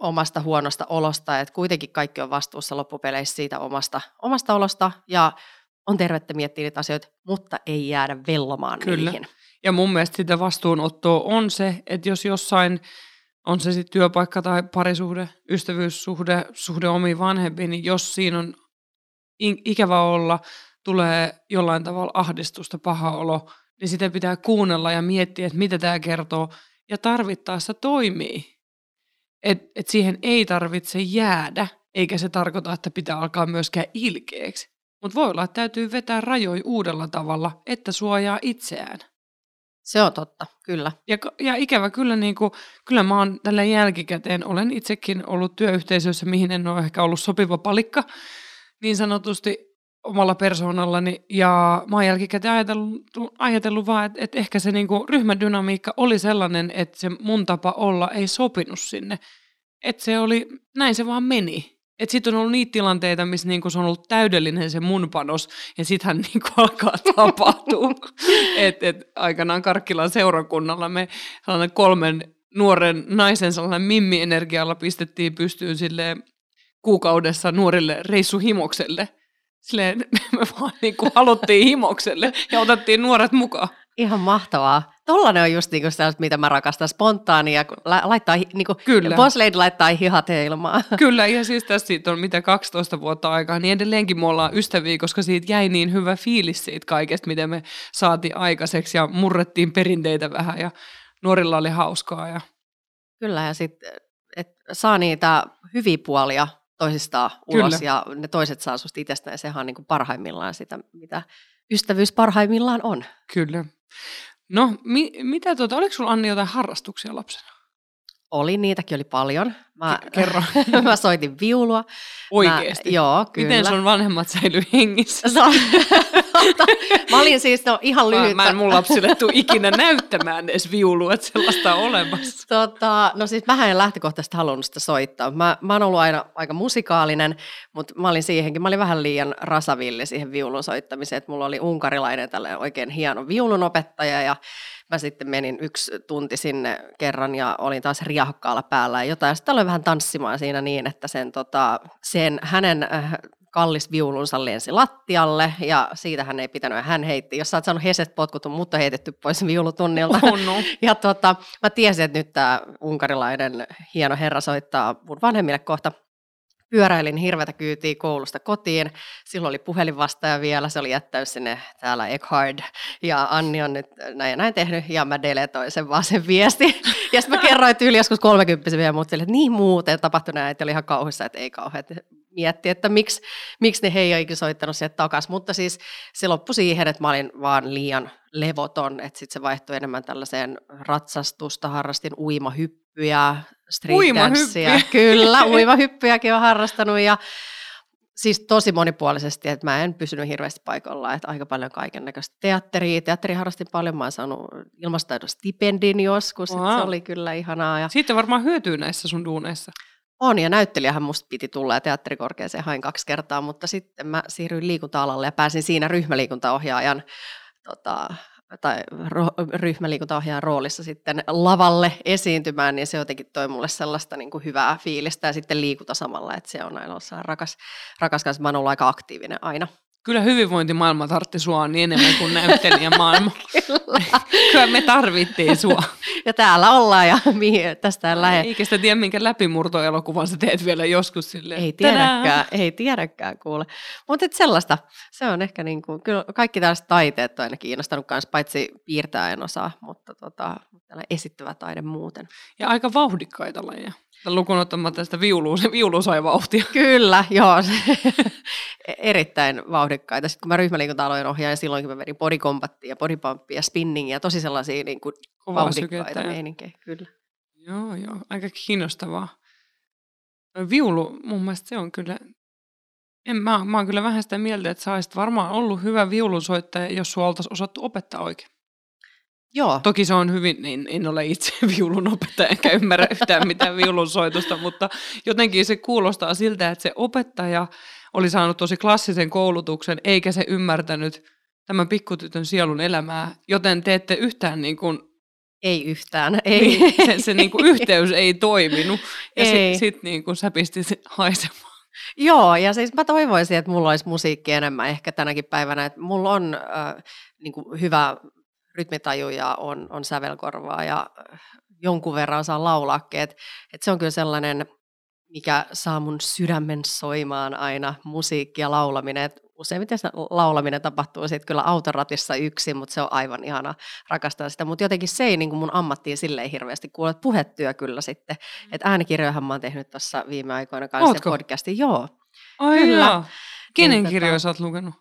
omasta huonosta olosta, että kuitenkin kaikki on vastuussa loppupeleissä siitä omasta, omasta olosta, ja on tervettä miettiä niitä asioita, mutta ei jäädä vellomaan Kyllä. niihin. Ja mun mielestä sitä vastuunottoa on se, että jos jossain, on se sitten työpaikka tai parisuhde, ystävyyssuhde, suhde omiin vanhempiin, niin jos siinä on ikävä olla tulee jollain tavalla ahdistusta, paha olo, niin sitä pitää kuunnella ja miettiä, että mitä tämä kertoo, ja tarvittaessa toimii. Et, et siihen ei tarvitse jäädä, eikä se tarkoita, että pitää alkaa myöskään ilkeäksi. Mutta voi olla, että täytyy vetää rajoja uudella tavalla, että suojaa itseään. Se on totta, kyllä. Ja, ja ikävä kyllä, niin kuin, kyllä mä oon tällä jälkikäteen, olen itsekin ollut työyhteisössä, mihin en ole ehkä ollut sopiva palikka, niin sanotusti omalla persoonallani. Ja mä oon jälkikäteen ajatellut, ajatellut vaan, että, että ehkä se niin kuin, ryhmädynamiikka oli sellainen, että se mun tapa olla ei sopinut sinne. Että se oli, näin se vaan meni. Että sitten on ollut niitä tilanteita, missä niinku se on ollut täydellinen se mun panos, ja sittenhän niinku alkaa tapahtua. et, et, aikanaan Karkkilan seurakunnalla me sellainen kolmen nuoren naisen sellainen mimmi-energialla pistettiin pystyyn sille kuukaudessa nuorille reissuhimokselle. Silleen me vaan niinku haluttiin himokselle ja otettiin nuoret mukaan. Ihan mahtavaa. Tollainen on just niinku sellaista, mitä mä rakastan, spontaania, kun laittaa, niinku, Kyllä. Boss Lady laittaa hihat ilmaan. Kyllä, ja siis tässä siitä on mitä 12 vuotta aikaa, niin edelleenkin me ollaan ystäviä, koska siitä jäi niin hyvä fiilis siitä kaikesta, miten me saatiin aikaiseksi ja murrettiin perinteitä vähän ja nuorilla oli hauskaa. Ja... Kyllä, ja sitten saa niitä hyviä puolia toisistaan ulos Kyllä. ja ne toiset saa susta itsestään ja sehän on niin kuin parhaimmillaan sitä, mitä ystävyys parhaimmillaan on. Kyllä. No, mi- mitä tuota, oliko sulla Anni jotain harrastuksia lapsena? Oli, niitäkin oli paljon. Mä, Kerro. mä soitin viulua. Oikeesti? Mä, joo, kyllä. Miten sun vanhemmat säilyi hengissä? mä olin siis no, ihan lyhyt. Mä, mä en mun lapsille tule ikinä näyttämään edes viulua, että sellaista on olemassa. Tota, no siis mä en lähtökohtaisesti halunnut sitä soittaa. Mä, mä oon ollut aina aika musikaalinen, mutta mä olin siihenkin, mä olin vähän liian rasavilli siihen viulun soittamiseen. Että mulla oli unkarilainen tällainen oikein hieno viulunopettaja ja mä sitten menin yksi tunti sinne kerran ja olin taas riahakkaalla päällä ja jotain. Sitten aloin vähän tanssimaan siinä niin, että sen, tota, sen hänen äh, kallis viulunsa lensi lattialle ja siitä hän ei pitänyt. Hän heitti, jos sä oot saanut heset potkutun, mutta heitetty pois viulutunnilta. Oh no. Ja tota, mä tiesin, että nyt tämä unkarilainen hieno herra soittaa mun vanhemmille kohta pyöräilin hirveätä kyytiä koulusta kotiin. Silloin oli puhelinvastaaja vielä, se oli jättänyt sinne täällä Eckhard. Ja Anni on nyt näin ja näin tehnyt, ja mä deletoin sen vaan sen viesti. Ja sitten mä kerroin yli joskus 30 vielä muut sille, että niin muuten tapahtui näin, että oli ihan kauhuissa, että ei kauhean. Mietti, että miksi, miksi ne he ei soittanut sieltä takaisin. Mutta siis se loppui siihen, että mä olin vaan liian levoton, että sitten se vaihtui enemmän tällaiseen ratsastusta, harrastin uimahyppyjä, street. Kyllä, uimahyppyjäkin on harrastanut ja siis tosi monipuolisesti, että mä en pysynyt hirveästi paikalla, että aika paljon kaiken näköistä teatteria. Teatteri harrastin paljon, mä oon saanut ilmastaidon stipendin joskus, wow. se oli kyllä ihanaa. Ja... Siitä varmaan hyötyy näissä sun duuneissa. On, ja näyttelijähän musta piti tulla ja teatterikorkeeseen hain kaksi kertaa, mutta sitten mä siirryin liikunta-alalle ja pääsin siinä ryhmäliikuntaohjaajan tota, tai ryhmäliikuntaohjaajan roolissa sitten lavalle esiintymään, niin se jotenkin toi mulle sellaista niin kuin hyvää fiilistä ja sitten liikuta samalla, että se on aina rakas, rakas kanssa. Mä oon ollut aika aktiivinen aina. Kyllä hyvinvointimaailma tartti sua niin enemmän kuin näyttelijämaailma. Kyllä. Kyllä me tarvittiin sua. ja täällä ollaan ja mihin, tästä lähde. Eikä sitä tiedä, minkä läpimurtoelokuvan sä teet vielä joskus silleen. Ei tiedäkään, ei tiedäkään kuule. Mutta sellaista, se on ehkä niin kuin, kyllä kaikki tällaiset taiteet on aina kiinnostanut kanssa, paitsi piirtää en osaa, mutta tota, esittävä taide muuten. Ja aika vauhdikkaita lajeja. Lukun ottamatta sitä viulua, se viulu sai vauhtia. Kyllä, joo. erittäin vauhdikkaita. Sitten kun mä ryhmäliikunta aloin ohjaa, ja silloinkin mä vedin bodycombattia, bodypumpia ja spinningia, tosi sellaisia niin kuin vauhdikkaita meininkejä, kyllä. Joo, joo, aika kiinnostavaa. Viulu, mun mielestä se on kyllä, en, mä, mä oon kyllä vähän sitä mieltä, että sä olisit varmaan ollut hyvä viulunsoittaja, jos sua oltaisiin osattu opettaa oikein. Joo. Toki se on hyvin, niin en ole itse viulun opettaja, enkä ymmärrä yhtään mitään viulun soitusta, mutta jotenkin se kuulostaa siltä, että se opettaja oli saanut tosi klassisen koulutuksen, eikä se ymmärtänyt tämän pikkutytön sielun elämää, joten te ette yhtään niin kuin ei yhtään, ei. Niin, se, se niin kuin yhteys ei toiminut ja sitten sit niin kuin sä pistit haisemaan. Joo, ja siis mä toivoisin, että mulla olisi musiikki enemmän ehkä tänäkin päivänä, että mulla on äh, niin kuin hyvä rytmitaju ja on, on sävelkorvaa ja äh, jonkun verran saa laulaakin. Et, et se on kyllä sellainen, mikä saa mun sydämen soimaan aina musiikki ja laulaminen. Et useimmiten se laulaminen tapahtuu sitten kyllä autoratissa yksin, mutta se on aivan ihana rakastaa sitä. Mutta jotenkin se ei niin kuin mun ammattiin silleen hirveästi kuule, puhetyö kyllä sitten. Mm. Että äänikirjojahan mä oon tehnyt tuossa viime aikoina kanssa Ootko? podcastin. Joo. Ai kyllä. Joo. Kenen niin, kirjoja tota, sä oot lukenut?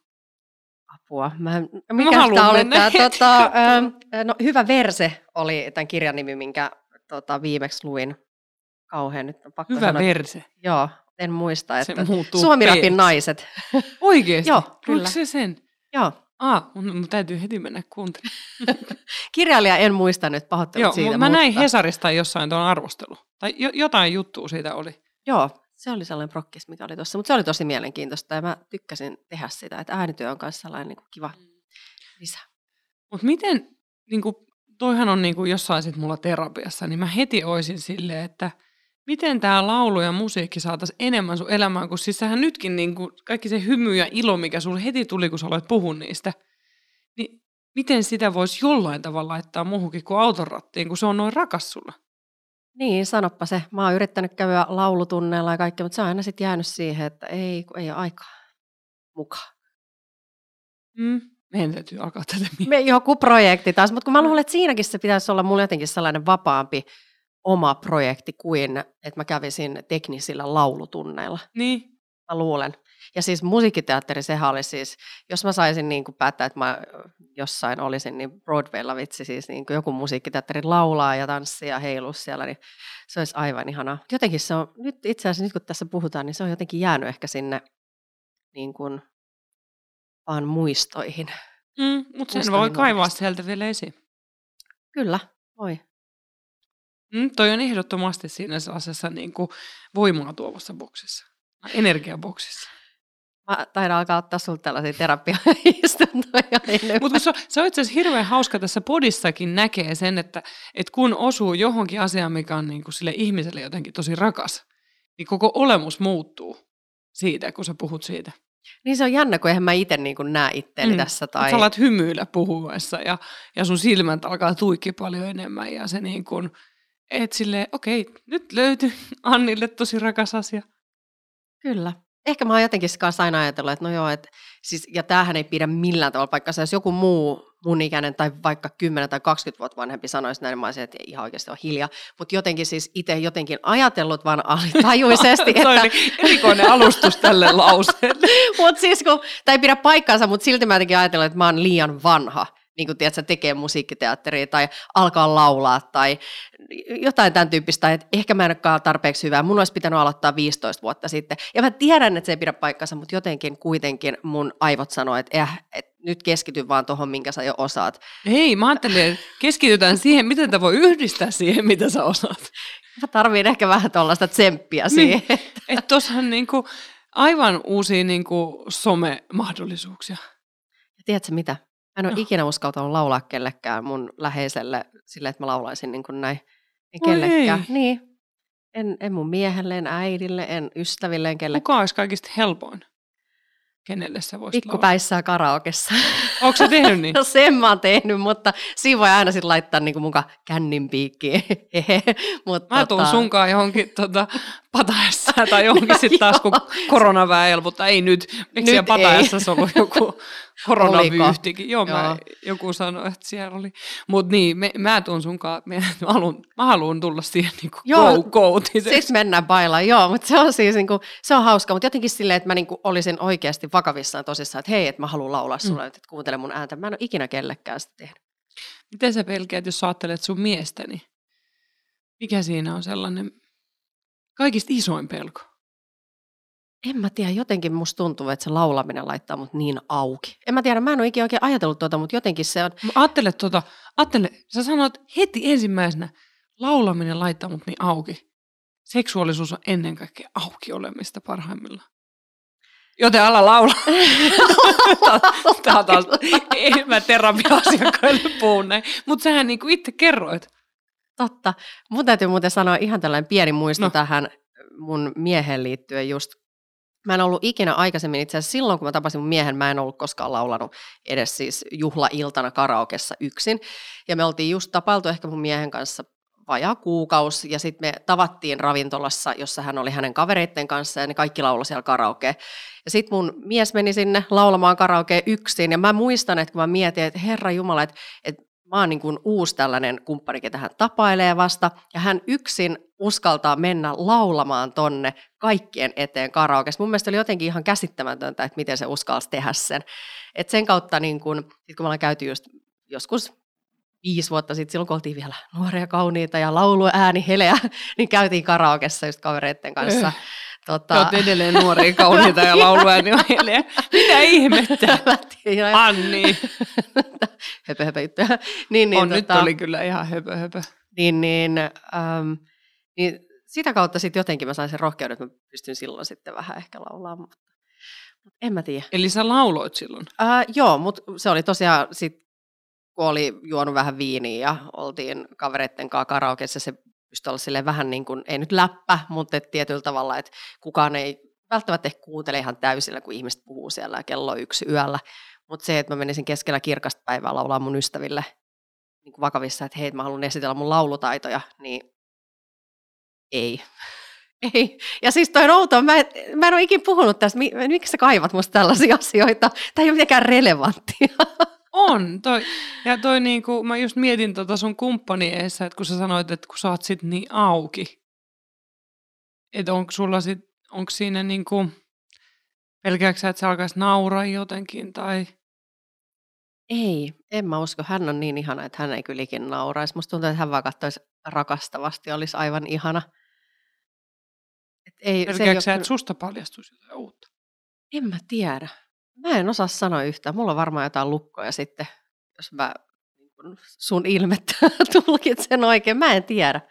Apua. Mä, mikä mä oli tämä? Tota, no, hyvä verse oli tämän kirjan nimi, minkä tota, viimeksi luin. Kauhean nyt on pakko Hyvä sanoa. verse. Joo, en muista, että Suomirapin naiset. Oikeesti? Joo, kyllä. se sen? Joo. Ah, mun, mun täytyy heti mennä kuuntelemaan. Kirjailija en muista nyt, pahoittelut Joo, siitä. Mä mutta... näin Hesarista jossain tuon arvostelu. Tai jo, jotain juttua siitä oli. Joo, se oli sellainen prokkis, mikä oli tuossa. Mutta se oli tosi mielenkiintoista ja mä tykkäsin tehdä sitä. Että äänityö on myös sellainen niin kuin kiva mm. lisä. Mutta miten, niin kuin, toihan on niin kuin jossain sit mulla terapiassa, niin mä heti oisin silleen, että – miten tämä laulu ja musiikki saataisiin enemmän sun elämään, kun siis sähän nytkin niin kuin kaikki se hymy ja ilo, mikä sulle heti tuli, kun sä aloit puhua niistä, niin miten sitä voisi jollain tavalla laittaa muuhunkin kuin autorattiin, kun se on noin rakas sulla? Niin, sanoppa se. Mä oon yrittänyt käydä laulutunneilla ja kaikkea, mutta se on aina sitten jäänyt siihen, että ei, kun ei ole aikaa mukaan. Mm. Meidän täytyy alkaa tätä miettiä. Me joku projekti taas, mutta kun mä luulen, että siinäkin se pitäisi olla mulla jotenkin sellainen vapaampi oma projekti kuin, että mä kävisin teknisillä laulutunneilla. Niin. Mä luulen. Ja siis musiikkiteatteri, sehän oli siis, jos mä saisin niin kuin päättää, että mä jossain olisin, niin Broadwaylla vitsi siis niin kuin joku musiikkiteatteri laulaa ja tanssia ja heiluu siellä, niin se olisi aivan ihanaa. Jotenkin se on, nyt itse asiassa nyt kun tässä puhutaan, niin se on jotenkin jäänyt ehkä sinne niin kuin vaan muistoihin. Mm, mutta sen voi kaivaa sieltä vielä esiin. Kyllä, voi. Mm, toi on ehdottomasti siinä sellaisessa niin kuin voimaa tuovassa boksissa, energiaboksissa. Mä taidan alkaa ottaa sulta tällaisia terapiaistuntoja. Mutta se, se on itse asiassa hirveän hauska tässä podissakin näkee sen, että, että kun osuu johonkin asiaan, mikä on niin kuin sille ihmiselle jotenkin tosi rakas, niin koko olemus muuttuu siitä, kun sä puhut siitä. Niin se on jännä, kun eihän mä itse niin näe itteeni mm. tässä. Tai... Sä alat hymyillä puhuessa ja, ja sun silmät alkaa tuikki paljon enemmän ja se niin kuin, että silleen, okei, nyt löytyi Annille tosi rakas asia. Kyllä. Ehkä mä oon jotenkin kanssa aina ajatellut, että no joo, että siis, ja tämähän ei pidä millään tavalla paikkansa. Jos joku muu mun ikäinen tai vaikka 10 tai 20 vuotta vanhempi sanoisi näin, mä olisin, että ihan oikeasti on hiljaa. Mutta jotenkin siis itse jotenkin ajatellut vaan alitajuisesti. että... oli erikoinen alustus tälle lauseelle. mutta siis kun, tämä ei pidä paikkaansa, mutta silti mä jotenkin ajatellut, että mä oon liian vanha niin kuin, tiedätkö, tekee musiikkiteatteria tai alkaa laulaa tai jotain tämän tyyppistä, että ehkä mä en olekaan tarpeeksi hyvää. Mun olisi pitänyt aloittaa 15 vuotta sitten. Ja mä tiedän, että se ei pidä paikkansa, mutta jotenkin kuitenkin mun aivot sanoo, että, eh, että nyt keskity vaan tuohon, minkä sä jo osaat. Hei, mä ajattelin, että keskitytään siihen, miten tämä voi yhdistää siihen, mitä sä osaat. Mä tarviin ehkä vähän tuollaista tsemppiä niin. siihen. Niin, että tuossahan niinku aivan uusia niinku some-mahdollisuuksia. Ja tiedätkö mitä? Mä en ole no. ikinä uskaltanut laulaa kellekään mun läheiselle sille, että mä laulaisin niin kuin näin. En kellekään. Ei. Niin. En, en mun miehelle, en äidille, en ystäville, en kellekään. Kuka olisi kaikista helpoin? Kenelle sä voisit Pikkupäissään karaokessa. Onko sä tehnyt niin? no sen mä oon tehnyt, mutta siinä voi aina sitten laittaa niinku muka kännin piikkiin. Mut mä tuun tota... sunkaan johonkin tota, pataessa tai johonkin sitten taas, kun koronaväel, mutta ei nyt. Eikö nyt siellä pataessa ollut joku koronavyyhtikin? Joo, Joo. Mä, joku sanoi, että siellä oli. Mutta niin, me, mä tuun sunkaan, mä haluan, mä haluan tulla siihen niinku Joo, go, Sitten mennään bailaan, joo, mutta se on siis niinku, se on hauska, mutta jotenkin silleen, että mä niinku olisin oikeasti vakavissaan tosissaan, että hei, että mä haluan laulaa sulle, mm. että kuuntele mun ääntä. Mä en ole ikinä kellekään sitä tehnyt. Miten sä pelkäät, jos sä ajattelet sun miestäni? Mikä siinä on sellainen kaikista isoin pelko? En mä tiedä, jotenkin musta tuntuu, että se laulaminen laittaa mut niin auki. En mä tiedä, mä en ole ikinä oikein ajatellut tuota, mutta jotenkin se on... Mä ajattele tuota, ajattele, sä sanoit heti ensimmäisenä, laulaminen laittaa mut niin auki. Seksuaalisuus on ennen kaikkea auki olemista parhaimmillaan. Joten ala laula. Tämä on taas, en mä terapia-asiakkaille puhu näin. Mutta sähän niinku itse kerroit. Totta. Mun täytyy muuten sanoa ihan tällainen pieni muisto no. tähän mun miehen liittyen just. Mä en ollut ikinä aikaisemmin, itse asiassa silloin kun mä tapasin mun miehen, mä en ollut koskaan laulanut edes siis juhlailtana karaokessa yksin. Ja me oltiin just tapailtu ehkä mun miehen kanssa vajaa kuukausi ja sitten me tavattiin ravintolassa, jossa hän oli hänen kavereitten kanssa ja ne kaikki lauloi siellä karaoke. Ja sitten mun mies meni sinne laulamaan karaoke yksin ja mä muistan, että kun mä mietin, että herra Jumala, että, että mä oon niin kuin uusi tällainen kumppani, ketä hän tapailee vasta, ja hän yksin uskaltaa mennä laulamaan tonne kaikkien eteen karaoke. Mun mielestä oli jotenkin ihan käsittämätöntä, että miten se uskalsi tehdä sen. Et sen kautta, niin kun, sit kun me ollaan käyty just joskus viisi vuotta sitten, silloin kun oltiin vielä nuoria, kauniita ja lauluääni heleä, niin käytiin karaokessa just kavereiden kanssa. Tota... Olet edelleen nuoria, kauniita ja lauluääni on heleä. Mitä ihmettä? Anni. höpö, höpö Niin, niin, on, tota... nyt oli kyllä ihan höpö, höpö. Niin, niin, ähm, niin sitä kautta sitten jotenkin mä sain sen rohkeuden, että mä pystyn silloin sitten vähän ehkä laulaamaan. Mutta, mutta en mä tiedä. Eli sä lauloit silloin? Äh, joo, mutta se oli tosiaan sit kun oli juonut vähän viiniä ja oltiin kavereitten kanssa karaokeissa, se pystyi olla sille vähän niin kuin, ei nyt läppä, mutta et tietyllä tavalla, että kukaan ei välttämättä ehkä kuuntele ihan täysillä, kun ihmiset puhuu siellä kello yksi yöllä. Mutta se, että mä menisin keskellä kirkasta päivää laulaa mun ystäville niin kuin vakavissa, että hei, mä haluan esitellä mun laulutaitoja, niin ei. Ei. Ja siis toi outo, mä, mä en ole ikinä puhunut tästä, miksi sä kaivat musta tällaisia asioita? Tämä ei ole mitenkään relevanttia. On. Toi, ja toi niinku, mä just mietin tota sun kumppani eessä, että kun sä sanoit, että kun sä oot sit niin auki, että onko sulla sit, onko siinä niinku, pelkääksä, että se alkaisi nauraa jotenkin tai... Ei, en mä usko. Hän on niin ihana, että hän ei kyllä ikinä nauraisi. Musta tuntuu, että hän vaan katsoisi rakastavasti, olisi aivan ihana. Et ei, se ei että susta paljastuisi jotain uutta? En mä tiedä. Mä en osaa sanoa yhtään. Mulla on varmaan jotain lukkoja sitten, jos mä niin sun ilmettä tulkitsen oikein. Mä en tiedä.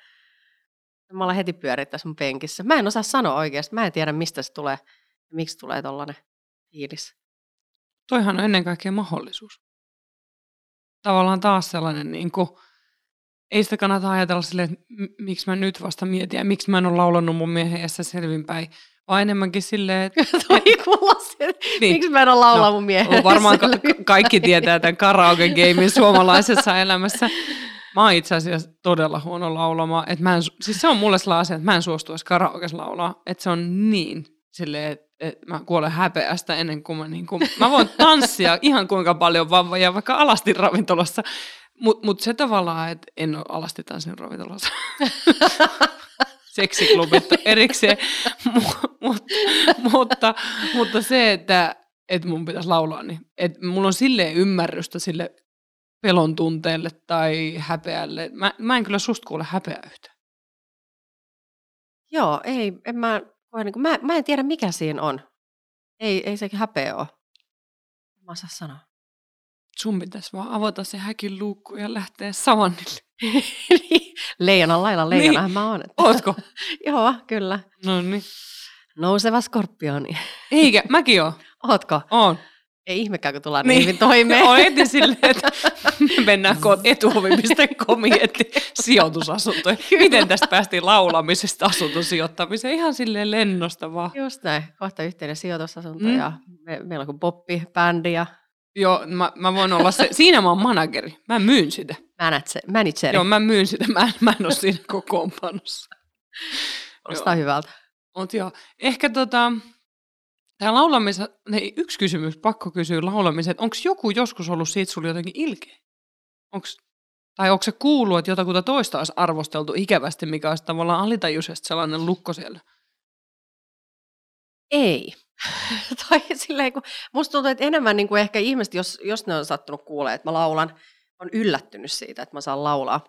Mä ollaan heti pyörittää sun penkissä. Mä en osaa sanoa oikeasti. Mä en tiedä, mistä se tulee ja miksi tulee tollanen fiilis. Toihan on ennen kaikkea mahdollisuus. Tavallaan taas sellainen, niin kuin, ei sitä kannata ajatella silleen, että miksi mä nyt vasta mietin ja miksi mä en ole laulanut mun miehen selvinpäin, vaan enemmänkin silleen, että... Toi kuulosti, niin. miksi mä en ole laulaa no, mun miehen Varmaan ka- kaikki tietää tämän karaoke-gamein suomalaisessa elämässä. Mä oon itse asiassa todella huono laulamaan. Että mä en, siis se on mulle sellainen asia, että mä en suostu edes karaokes laulaa. Että se on niin silleen, että et mä kuolen häpeästä ennen kuin mä, niin kuin, mä voin tanssia ihan kuinka paljon vaan ja vaikka alasti ravintolassa. Mutta mut se tavallaan, että en ole alasti tanssin ravintolassa. seksiklubit erikseen, Mut, mutta, mutta se, että, että mun pitäisi laulaa, niin että mulla on silleen ymmärrystä sille pelon tunteelle tai häpeälle. Mä, mä en kyllä susta kuule häpeä yhtään. Joo, ei, en mä, niin kuin, mä, mä en tiedä mikä siinä on. Ei, ei se häpeä ole. Mä osaa sanoa. Sun pitäisi vaan avata se häkin luukku ja lähteä savannille. Leijonan lailla leijona niin. mä oon. Että... Ootko? Joo, kyllä. No niin. Nouseva skorpioni. Eikä, mäkin oon. Ootko? Oon. Ei ihmekään, kun tullaan niin, hyvin toimeen. Olen heti silleen, että me mennään etuovi.comiin etti sijoitusasuntoja. Miten tästä päästiin laulamisesta asuntosijoittamiseen? Ihan silleen lennosta vaan. Just näin. Kohta yhteinen sijoitusasunto mm. ja me, meillä on kuin poppi-bändi ja Joo, mä, mä voin olla se. Siinä mä oon manageri. Mä myyn sitä. Manager, manageri. Joo, mä myyn sitä. Mä, mä en ole siinä kokoonpanossa. Kuulostaa hyvältä. Mut joo, ehkä tota, tämä laulamis, niin yksi kysymys, pakko kysyä laulamiset. Onko joku joskus ollut siitä sulla jotenkin ilkeä? Onks, tai onko se kuullut, että jotakuta toista olisi arvosteltu ikävästi, mikä olisi tavallaan alitajuisesti sellainen lukko siellä? Ei. tai silleen, kun musta tuntuu, että enemmän niin kuin ehkä ihmiset, jos, jos ne on sattunut kuulee, että mä laulan, on yllättynyt siitä, että mä saan laulaa.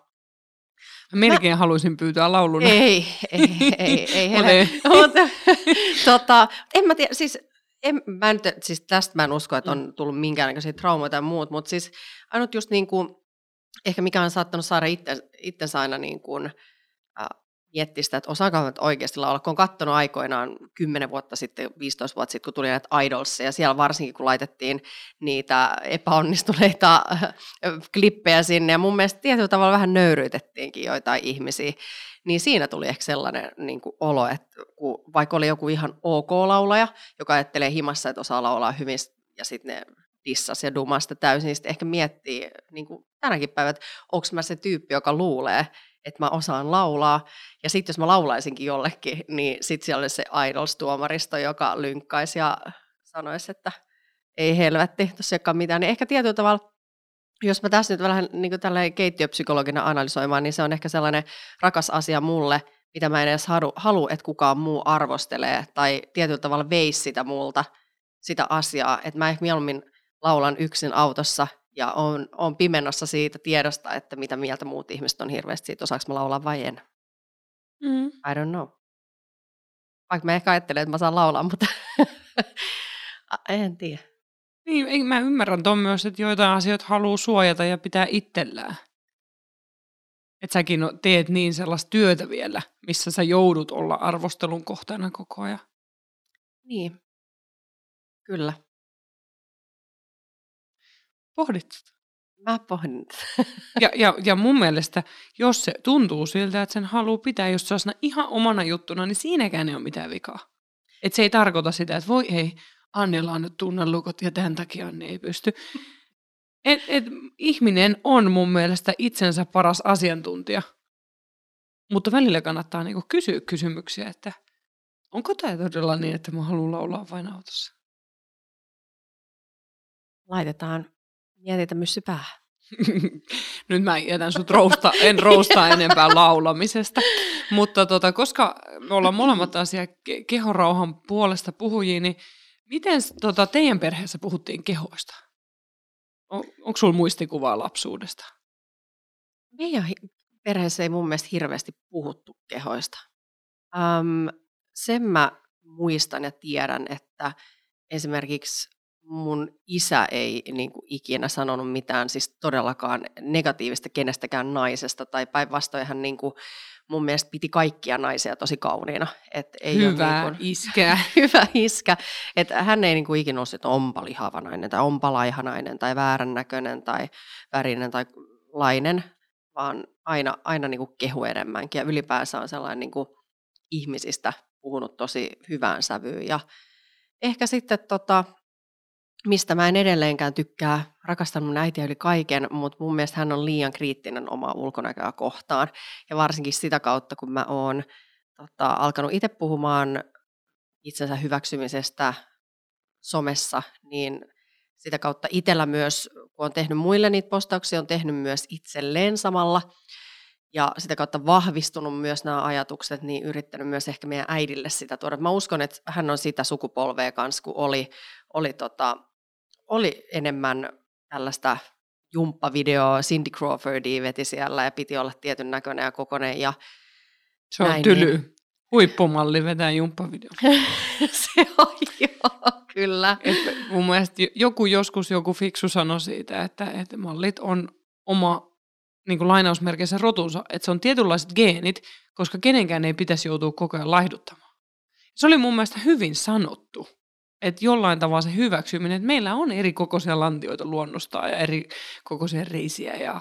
Mä melkein mä... haluaisin pyytää laulun. Ei, ei, ei, ei, ei. Mutta, tota, en mä tiedä, siis, en, mä nyt, siis tästä mä en usko, että on tullut minkäänlaisia traumoja tai muut, mutta siis ainut just niin kuin, ehkä mikä on saattanut saada itse, itsensä aina niin kuin, miettiä sitä, että osaako nyt oikeasti laulaa, kun on katsonut aikoinaan 10 vuotta sitten, 15 vuotta sitten, kun tuli näitä idolsia, ja siellä varsinkin kun laitettiin niitä epäonnistuneita klippejä sinne, ja mun mielestä tietyllä tavalla vähän nöyryytettiinkin joitain ihmisiä, niin siinä tuli ehkä sellainen niin kuin olo, että kun vaikka oli joku ihan ok laulaja, joka ajattelee himassa, että osaa laulaa hyvin, ja sitten ne dissas ja dumasta täysin, sitten ehkä miettii niin kuin tänäkin päivänä, että onko mä se tyyppi, joka luulee, että mä osaan laulaa. Ja sitten jos mä laulaisinkin jollekin, niin sitten siellä olisi se Idols-tuomaristo, joka lynkkaisi ja sanoisi, että ei helvetti, tuossa ei mitään. Niin ehkä tietyllä tavalla, jos mä tässä nyt vähän niin keittiöpsykologina analysoimaan, niin se on ehkä sellainen rakas asia mulle, mitä mä en edes halu, että kukaan muu arvostelee tai tietyllä tavalla veisi sitä multa, sitä asiaa. Että mä ehkä mieluummin laulan yksin autossa ja on, on pimennossa siitä tiedosta, että mitä mieltä muut ihmiset on hirveästi siitä, osaanko mä laulaa vai en. Mm. I don't know. Vaikka mä ehkä ajattelen, että mä saan laulaa, mutta en tiedä. Niin, mä ymmärrän tuon myös, että joitain asioita haluaa suojata ja pitää itsellään. Että säkin teet niin sellaista työtä vielä, missä sä joudut olla arvostelun kohteena koko ajan. Niin, kyllä. Pohdit Mä pohdin. ja, ja, ja mun mielestä, jos se tuntuu siltä, että sen haluaa pitää just sellaisena ihan omana juttuna, niin siinäkään ei ole mitään vikaa. Et se ei tarkoita sitä, että voi ei, Annilla on nyt tunnelukot ja tämän takia Anni ei pysty. Et, et, ihminen on mun mielestä itsensä paras asiantuntija. Mutta välillä kannattaa niinku kysyä kysymyksiä, että onko tämä todella niin, että mä haluan laulaa vain autossa? Laitetaan mietitä myssy päähän. Nyt mä jätän sut rousta, en roustaa enempää laulamisesta. Mutta tota, koska me ollaan molemmat asia kehorauhan puolesta puhujia, niin miten tota, teidän perheessä puhuttiin kehoista? On, onko sulla muistikuvaa lapsuudesta? Meidän perheessä ei mun mielestä hirveästi puhuttu kehoista. Um, sen mä muistan ja tiedän, että esimerkiksi mun isä ei niin kuin, ikinä sanonut mitään siis todellakaan negatiivista kenestäkään naisesta, tai päinvastoin hän niin kuin, mun mielestä piti kaikkia naisia tosi kauniina. Et ei hyvä niin kuin, iskä. hyvä iskä. Et hän ei niin kuin, ikinä ollut, että onpa lihava nainen, tai onpa laiha nainen, tai väärän näköinen, tai värinen, tai lainen, vaan aina, aina niin kuin kehu enemmänkin. Ja ylipäänsä on sellainen niin kuin, ihmisistä puhunut tosi hyvään sävyyn. Ja ehkä sitten tota, mistä mä en edelleenkään tykkää, rakastan mun äitiä yli kaiken, mutta mun mielestä hän on liian kriittinen omaa ulkonäköä kohtaan. Ja varsinkin sitä kautta, kun mä oon tota, alkanut itse puhumaan itsensä hyväksymisestä somessa, niin sitä kautta itsellä myös, kun on tehnyt muille niitä postauksia, on tehnyt myös itselleen samalla. Ja sitä kautta vahvistunut myös nämä ajatukset, niin yrittänyt myös ehkä meidän äidille sitä tuoda. Mä uskon, että hän on sitä sukupolvea kanssa, kun oli, oli tota, oli enemmän tällaista jumppavideoa, Cindy Crawfordia veti siellä ja piti olla tietyn näköinen ja kokoinen. Ja Se on näin, tyly. Niin... Huippumalli vetää jumppavideo. Se on joo, kyllä. Että mun mielestä joku joskus joku fiksu sanoi siitä, että, että mallit on oma niin kuin lainausmerkeissä rotunsa, että se on tietynlaiset geenit, koska kenenkään ei pitäisi joutua koko ajan laihduttamaan. Se oli mun mielestä hyvin sanottu että jollain tavalla se hyväksyminen, että meillä on eri kokoisia lantioita luonnostaan ja eri kokoisia reisiä ja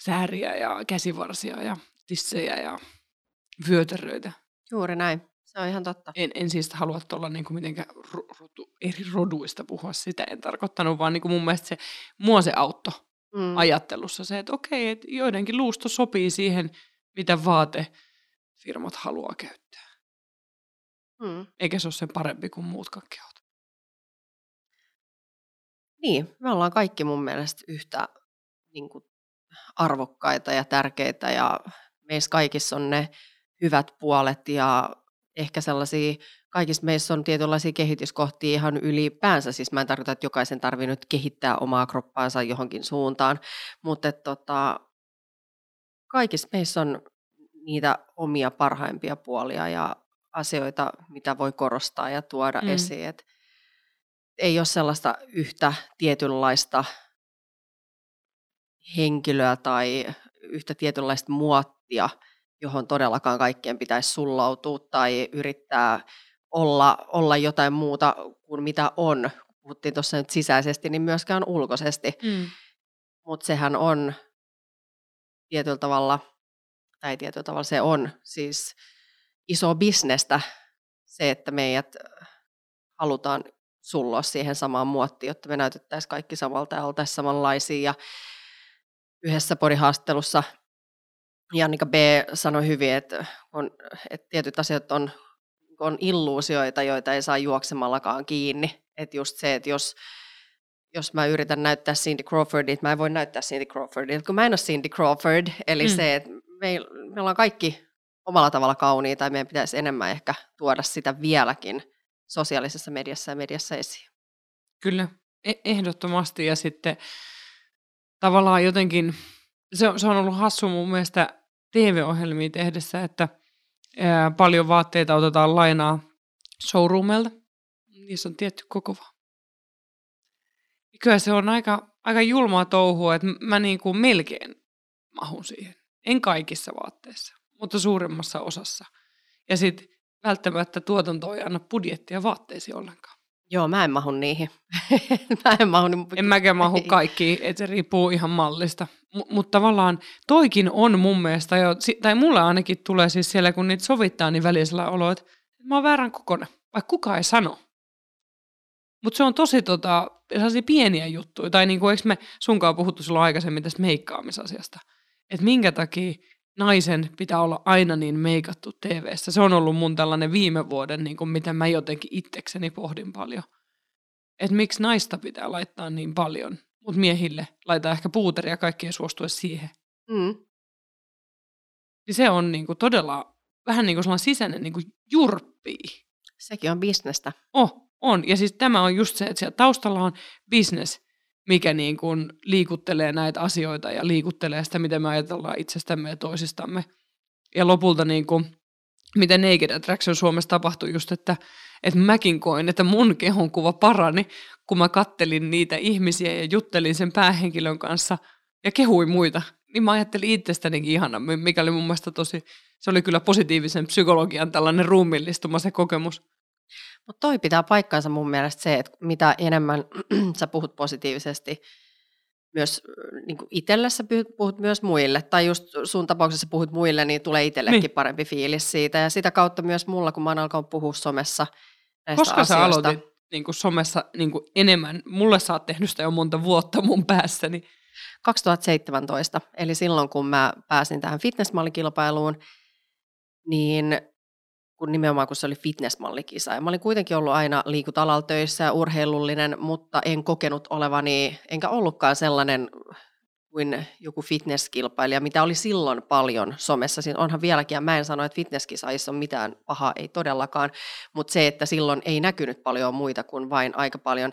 sääriä ja käsivarsia ja tissejä ja vyötäröitä. Juuri näin. Se on ihan totta. En, en siis halua tuolla niinku mitenkään rotu, eri roduista puhua sitä, en tarkoittanut, vaan niinku mun mielestä se, mua se auttoi mm. ajattelussa se, että okei, että joidenkin luusto sopii siihen, mitä vaatefirmat haluaa käyttää. Mm. Eikä se ole sen parempi kuin muut kehot. Niin, me ollaan kaikki mun mielestä yhtä niin kuin, arvokkaita ja tärkeitä ja meissä kaikissa on ne hyvät puolet ja ehkä sellaisia, kaikissa meissä on tietynlaisia kehityskohtia ihan ylipäänsä, siis mä en tarkoita, että jokaisen tarvii nyt kehittää omaa kroppaansa johonkin suuntaan, mutta että, tota, kaikissa meissä on niitä omia parhaimpia puolia ja asioita, mitä voi korostaa ja tuoda mm. esiin. Et ei ole sellaista yhtä tietynlaista henkilöä tai yhtä tietynlaista muottia, johon todellakaan kaikkien pitäisi sullautua tai yrittää olla, olla jotain muuta kuin mitä on. Puhuttiin tuossa nyt sisäisesti, niin myöskään ulkoisesti. Mm. Mutta sehän on tietyllä tavalla, tai tietyllä tavalla se on siis iso bisnestä se, että meidät halutaan sulloa siihen samaan muottiin, jotta me näytettäisiin kaikki samalta ja oltaisiin samanlaisia. Ja yhdessä podihaastattelussa Jannika B. sanoi hyvin, että, on, että tietyt asiat on, on illuusioita, joita ei saa juoksemallakaan kiinni. Että just se, että jos, jos mä yritän näyttää Cindy Crawfordit, mä en voi näyttää Cindy Crawfordit, kun mä en ole Cindy Crawford. Eli mm. se, että me, me ollaan kaikki omalla tavalla kauniita ja meidän pitäisi enemmän ehkä tuoda sitä vieläkin sosiaalisessa mediassa ja mediassa esiin. Kyllä, e- ehdottomasti. Ja sitten tavallaan jotenkin, se on, se on ollut hassu mun mielestä TV-ohjelmia tehdessä, että ää, paljon vaatteita otetaan lainaa showroomelta. Niissä on tietty koko vaan. Kyllä se on aika, aika julmaa touhua, että mä niin kuin melkein mahun siihen. En kaikissa vaatteissa, mutta suurimmassa osassa. Ja sitten välttämättä tuotanto ei anna budjettia vaatteisiin ollenkaan. Joo, mä en mahu niihin. mä en mahu niin... En mäkään mahu kaikki, että se riippuu ihan mallista. M- mutta tavallaan toikin on mun mielestä jo, tai mulle ainakin tulee siis siellä, kun niitä sovittaa, niin välisellä olo, että mä oon väärän kokonen, vaikka kukaan ei sano. Mutta se on tosi tota, sellaisia pieniä juttuja, tai niin kuin, eikö me sunkaan puhuttu silloin aikaisemmin tästä meikkaamisasiasta, että minkä takia naisen pitää olla aina niin meikattu tv Se on ollut mun tällainen viime vuoden, niin kuin mitä mä jotenkin itsekseni pohdin paljon. Että miksi naista pitää laittaa niin paljon, mutta miehille laittaa ehkä puuteria ja kaikki ei suostua siihen. Mm. Niin se on niin kuin todella vähän niin kuin sellainen sisäinen niin kuin jurppii. Sekin on bisnestä. Oh, on. Ja siis tämä on just se, että siellä taustalla on business mikä niin kuin liikuttelee näitä asioita ja liikuttelee sitä, miten me ajatellaan itsestämme ja toisistamme. Ja lopulta niin kuin, miten Naked Attraction Suomessa tapahtui just, että, että mäkin koin, että mun kehonkuva parani, kun mä kattelin niitä ihmisiä ja juttelin sen päähenkilön kanssa ja kehuin muita. Niin mä ajattelin itsestänikin ihana, mikä oli mun mielestä tosi, se oli kyllä positiivisen psykologian tällainen ruumillistuma se kokemus. Mutta toi pitää paikkaansa mun mielestä se, että mitä enemmän sä puhut positiivisesti myös niin itselle, sä puhut myös muille, tai just sun tapauksessa puhut muille, niin tulee itsellekin niin. parempi fiilis siitä. Ja sitä kautta myös mulla, kun mä oon alkanut puhua somessa näistä Koska asioista. sä aloitit niin kuin somessa niin kuin enemmän, mulle sä oot tehnyt sitä jo monta vuotta mun päässäni. 2017, eli silloin kun mä pääsin tähän fitnessmallikilpailuun, niin kun nimenomaan kun se oli fitnessmallikisa. Ja mä olin kuitenkin ollut aina liikuntalalla töissä ja urheilullinen, mutta en kokenut olevani, enkä ollutkaan sellainen kuin joku fitnesskilpailija, mitä oli silloin paljon somessa. Siinä onhan vieläkin, ja mä en sano, että fitnesskisaissa on mitään pahaa, ei todellakaan, mutta se, että silloin ei näkynyt paljon muita kuin vain aika paljon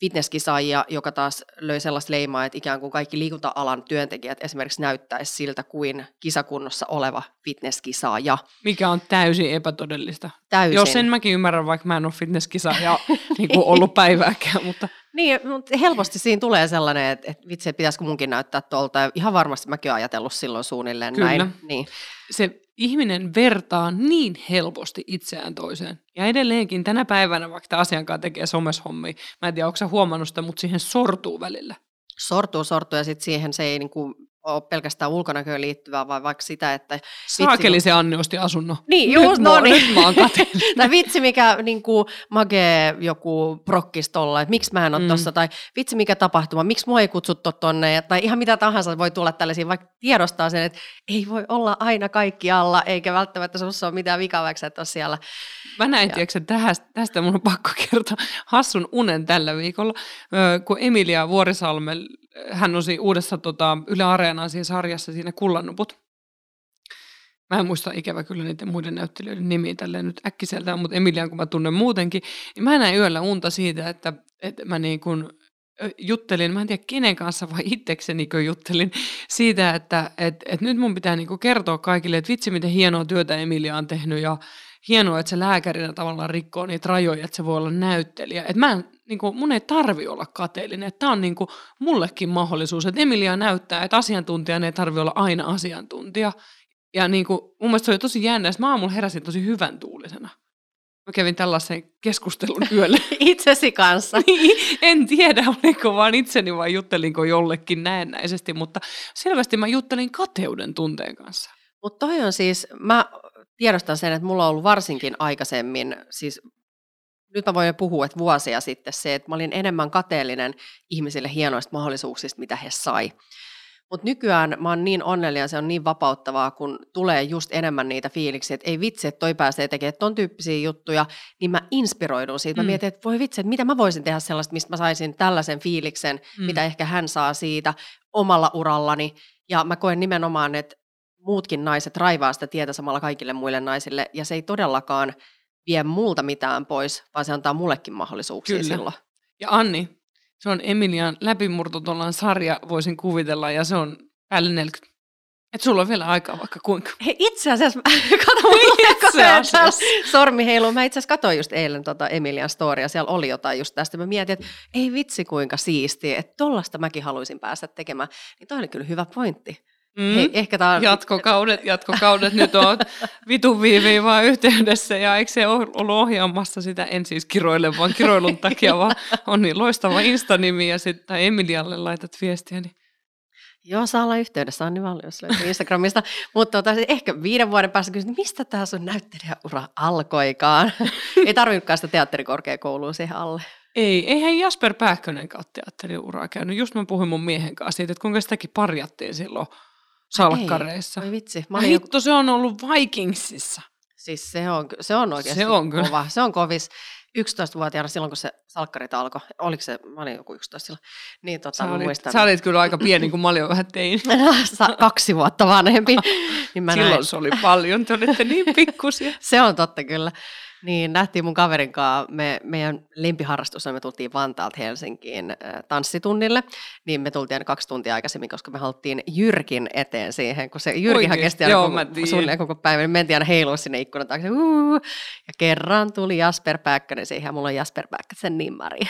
fitnesskisaajia, joka taas löi sellaista leimaa, että ikään kuin kaikki liikunta-alan työntekijät esimerkiksi näyttäisi siltä kuin kisakunnossa oleva fitnesskisaaja. Mikä on täysin epätodellista. Täysin. Jos sen mäkin ymmärrän, vaikka mä en ole fitnesskisaaja niin kuin ollut päivääkään. Mutta... Niin, mutta helposti siinä tulee sellainen, että, että vitsi, pitäisikö munkin näyttää tuolta. Ihan varmasti mäkin olen ajatellut silloin suunnilleen Kyllä. näin. Niin. Se ihminen vertaa niin helposti itseään toiseen. Ja edelleenkin tänä päivänä, vaikka tämä asiankaan tekee someshommia, mä en tiedä, onko sä huomannut sitä, mutta siihen sortuu välillä. Sortuu, sortuu ja sitten siihen se ei niinku ole pelkästään ulkonäköön liittyvää, vai vaikka sitä, että... Saakeli se Anni osti asunnon. Niin, just, no niin. Nyt mä oon tai vitsi, mikä niin kuin, magee joku prokkistolla, että miksi mä en ole mm. tossa, tai vitsi, mikä tapahtuma, miksi mua ei kutsuttu tonne, tai ihan mitä tahansa voi tulla tällaisia, vaikka tiedostaa sen, että ei voi olla aina kaikki alla, eikä välttämättä sinussa ole mitään vikaa, vaikka et ole siellä. Mä näin, tiedätkö, tästä, tästä mun on pakko kertoa hassun unen tällä viikolla, kun Emilia Vuorisalmen hän on siinä uudessa tota, Yle Areenaan siinä sarjassa siinä Kullannuput. Mä en muista ikävä kyllä niiden muiden näyttelijöiden nimiä tälleen nyt äkkiseltään, mutta Emilian kun mä tunnen muutenkin, niin mä näin yöllä unta siitä, että, että mä niin kuin juttelin, mä en tiedä kenen kanssa vai itsekseni juttelin siitä, että että että nyt mun pitää niin kertoa kaikille, että vitsi miten hienoa työtä Emilia on tehnyt ja hienoa, että se lääkärinä tavallaan rikkoo niitä rajoja, että se voi olla näyttelijä. Että mä niin kuin, mun ei tarvi olla kateellinen. Tämä on niin kuin, mullekin mahdollisuus, että Emilia näyttää, että asiantuntijan ei tarvi olla aina asiantuntija. Ja niin kuin, mun mielestä se oli tosi jännä, että mä aamulla heräsin tosi hyvän tuulisena. Mä kävin tällaisen keskustelun yöllä. Itsesi kanssa. Niin, en tiedä, oliko vaan itseni vai juttelinko jollekin näennäisesti, mutta selvästi mä juttelin kateuden tunteen kanssa. Mutta toi on siis, mä tiedostan sen, että mulla on ollut varsinkin aikaisemmin, siis nyt mä voin puhua, että vuosia sitten se, että mä olin enemmän kateellinen ihmisille hienoista mahdollisuuksista, mitä he sai. Mutta nykyään mä oon niin onnellinen, se on niin vapauttavaa, kun tulee just enemmän niitä fiiliksiä, että ei vitsi, että toi pääsee tekemään ton tyyppisiä juttuja, niin mä inspiroidun siitä. Mä mm. mietin, että voi vitsi, että mitä mä voisin tehdä sellaista, mistä mä saisin tällaisen fiiliksen, mm. mitä ehkä hän saa siitä omalla urallani. Ja mä koen nimenomaan, että muutkin naiset raivaa sitä tietä samalla kaikille muille naisille, ja se ei todellakaan vie multa mitään pois, vaan se antaa mullekin mahdollisuuksia Kyllä. silloin. Ja Anni, se on Emilian läpimurto sarja, voisin kuvitella, ja se on päälle 40. Et sulla on vielä aikaa vaikka kuinka. Hei, itse asiassa, kato, sormi heiluu. Mä itse asiassa katsoin just eilen tota Emilian storia, siellä oli jotain just tästä. Mä mietin, että ei vitsi kuinka siistiä, että tollasta mäkin haluaisin päästä tekemään. Niin toi oli kyllä hyvä pointti. Mm. Hei, ehkä tää on... Jatkokaudet, jatkokaudet nyt on vitun viiviin vaan yhteydessä ja eikö se ole ollut ohjaamassa sitä, en siis kiroille vaan kiroilun takia, vaan on niin loistava Insta-nimi ja sitten Emilialle laitat viestiä, niin Joo, saa olla yhteydessä, Anni Vallius löytyy Instagramista. Mutta tota, viiden vuoden vuoden päästä kysyt, mistä tämä sun näyttelijäura alkoikaan? Ei tarvinnutkaan sitä teatterikorkeakoulua siihen alle. Ei, eihän Jasper Pääkkönen kautta teatteriuraa käynyt. Just mä puhuin mun miehen kanssa siitä, että kuinka sitäkin parjattiin silloin salkkareissa. Ei, vitsi. Mä Hitto, joku... se on ollut Vikingsissa. Siis se on, se on oikeasti se on kyllä. kova. Se on kovis. 11-vuotiaana silloin, kun se salkkarit alkoi, oliko se, mä olin joku 11 silloin, niin tota, sä, olit, muistan. sä olit kyllä aika pieni, kun mä olin vähän tein. Kaksi vuotta vanhempi. Niin mä silloin näin. se oli paljon, te olitte niin pikkusia. se on totta kyllä. Niin, nähtiin mun kaverin kanssa, me, meidän lempiharrastus me tultiin Vantaalta Helsinkiin äh, tanssitunnille, niin me tultiin kaksi tuntia aikaisemmin, koska me haluttiin Jyrkin eteen siihen, kun se Jyrkihän kesti aina koko, suunnilleen koko päivän, niin mentiin aina heilua sinne ikkunan taakse, uh, ja kerran tuli Jasper Pääkkönen siihen, ja mulla on Jasper Pääkkösen nimmari.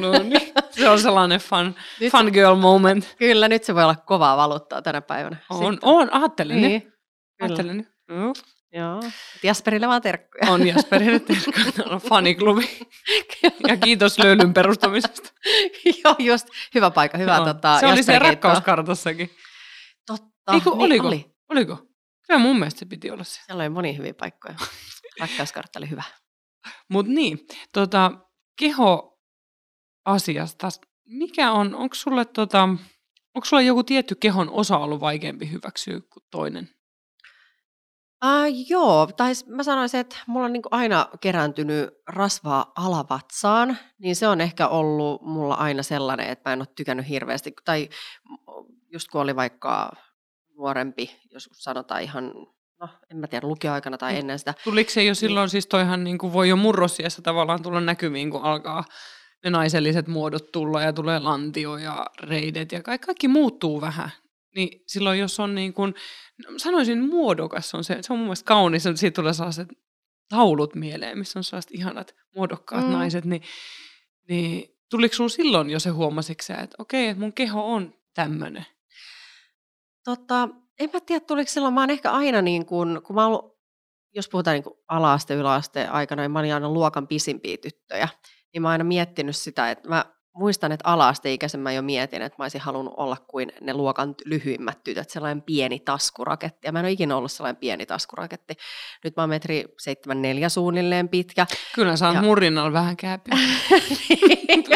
No niin, se on sellainen fun, fun girl moment. Kyllä, nyt se voi olla kovaa valuuttaa tänä päivänä. On, Sitten. on, ajattelin. Niin. Ajattelin. Mm. Joo. Jasperille vaan terkkuja. On Jasperille terkkuja. On faniklubi. ja kiitos löylyn perustamisesta. Joo, just. Hyvä paikka. Hyvä, tota, Se oli se rakkauskartassakin. Totta. Eiku, niin oliko? Oli. Oliko? Kyllä mun mielestä se piti olla se. Siellä oli moni hyviä paikkoja. Rakkauskartta oli hyvä. Mutta niin, tota, keho asiasta. Mikä on, onko sulle, tota, onko sulle joku tietty kehon osa ollut vaikeampi hyväksyä kuin toinen? Uh, joo, tai mä sanoisin, että mulla on niinku aina kerääntynyt rasvaa alavatsaan, niin se on ehkä ollut mulla aina sellainen, että mä en ole tykännyt hirveästi. Tai just kun oli vaikka nuorempi, jos sanotaan ihan, no en mä tiedä, lukioaikana tai ennen sitä. Tuliko se jo niin silloin, niin, siis toihan niin kuin voi jo murrosiassa tavallaan tulla näkyviin, kun alkaa ne naiselliset muodot tulla ja tulee lantio ja reidet ja kaikki, kaikki muuttuu vähän. Niin silloin jos on niin kuin, sanoisin muodokas on se, se on mun mielestä kaunis, että siitä tulee sellaiset taulut mieleen, missä on sellaiset ihanat muodokkaat mm. naiset, niin, niin tuliko sun silloin jo se huomasitko sä, että okei, että mun keho on tämmöinen? Tota, en mä tiedä, tuliko silloin, mä oon ehkä aina niin kuin, kun mä oon, jos puhutaan niin ala-aste, yläaste aikana, niin mä olin aina luokan pisimpiä tyttöjä, niin mä oon aina miettinyt sitä, että mä muistan, että ala-asteikäisen mä jo mietin, että mä olisin halunnut olla kuin ne luokan lyhyimmät tytöt, sellainen pieni taskuraketti. Ja mä en ole ikinä ollut sellainen pieni taskuraketti. Nyt mä oon metri 74 suunnilleen pitkä. Kyllä sä oot ja... murrinnalla vähän kääpi.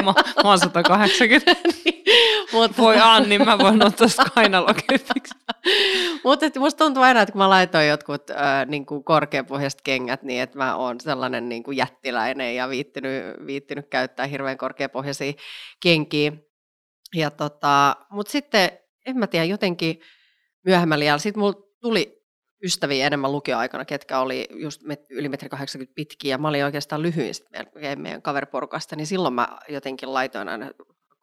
mä, mä oon 180. niin, mutta... Voi Anni, mä voin ottaa kainalokepiksi. mutta musta tuntuu aina, että kun mä laitoin jotkut äh, niin kuin korkeapohjaiset kengät, niin että mä oon sellainen niin kuin jättiläinen ja viittinyt, viittinyt käyttää hirveän korkeapohjaisia kenkiä. Ja tota, mutta sitten, en mä tiedä, jotenkin myöhemmällä jälkeen, sitten mulla tuli ystäviä enemmän lukioaikana, ketkä oli just yli metri 80 pitkiä, ja mä olin oikeastaan lyhyin meidän, meidän kaveriporukasta, niin silloin mä jotenkin laitoin aina,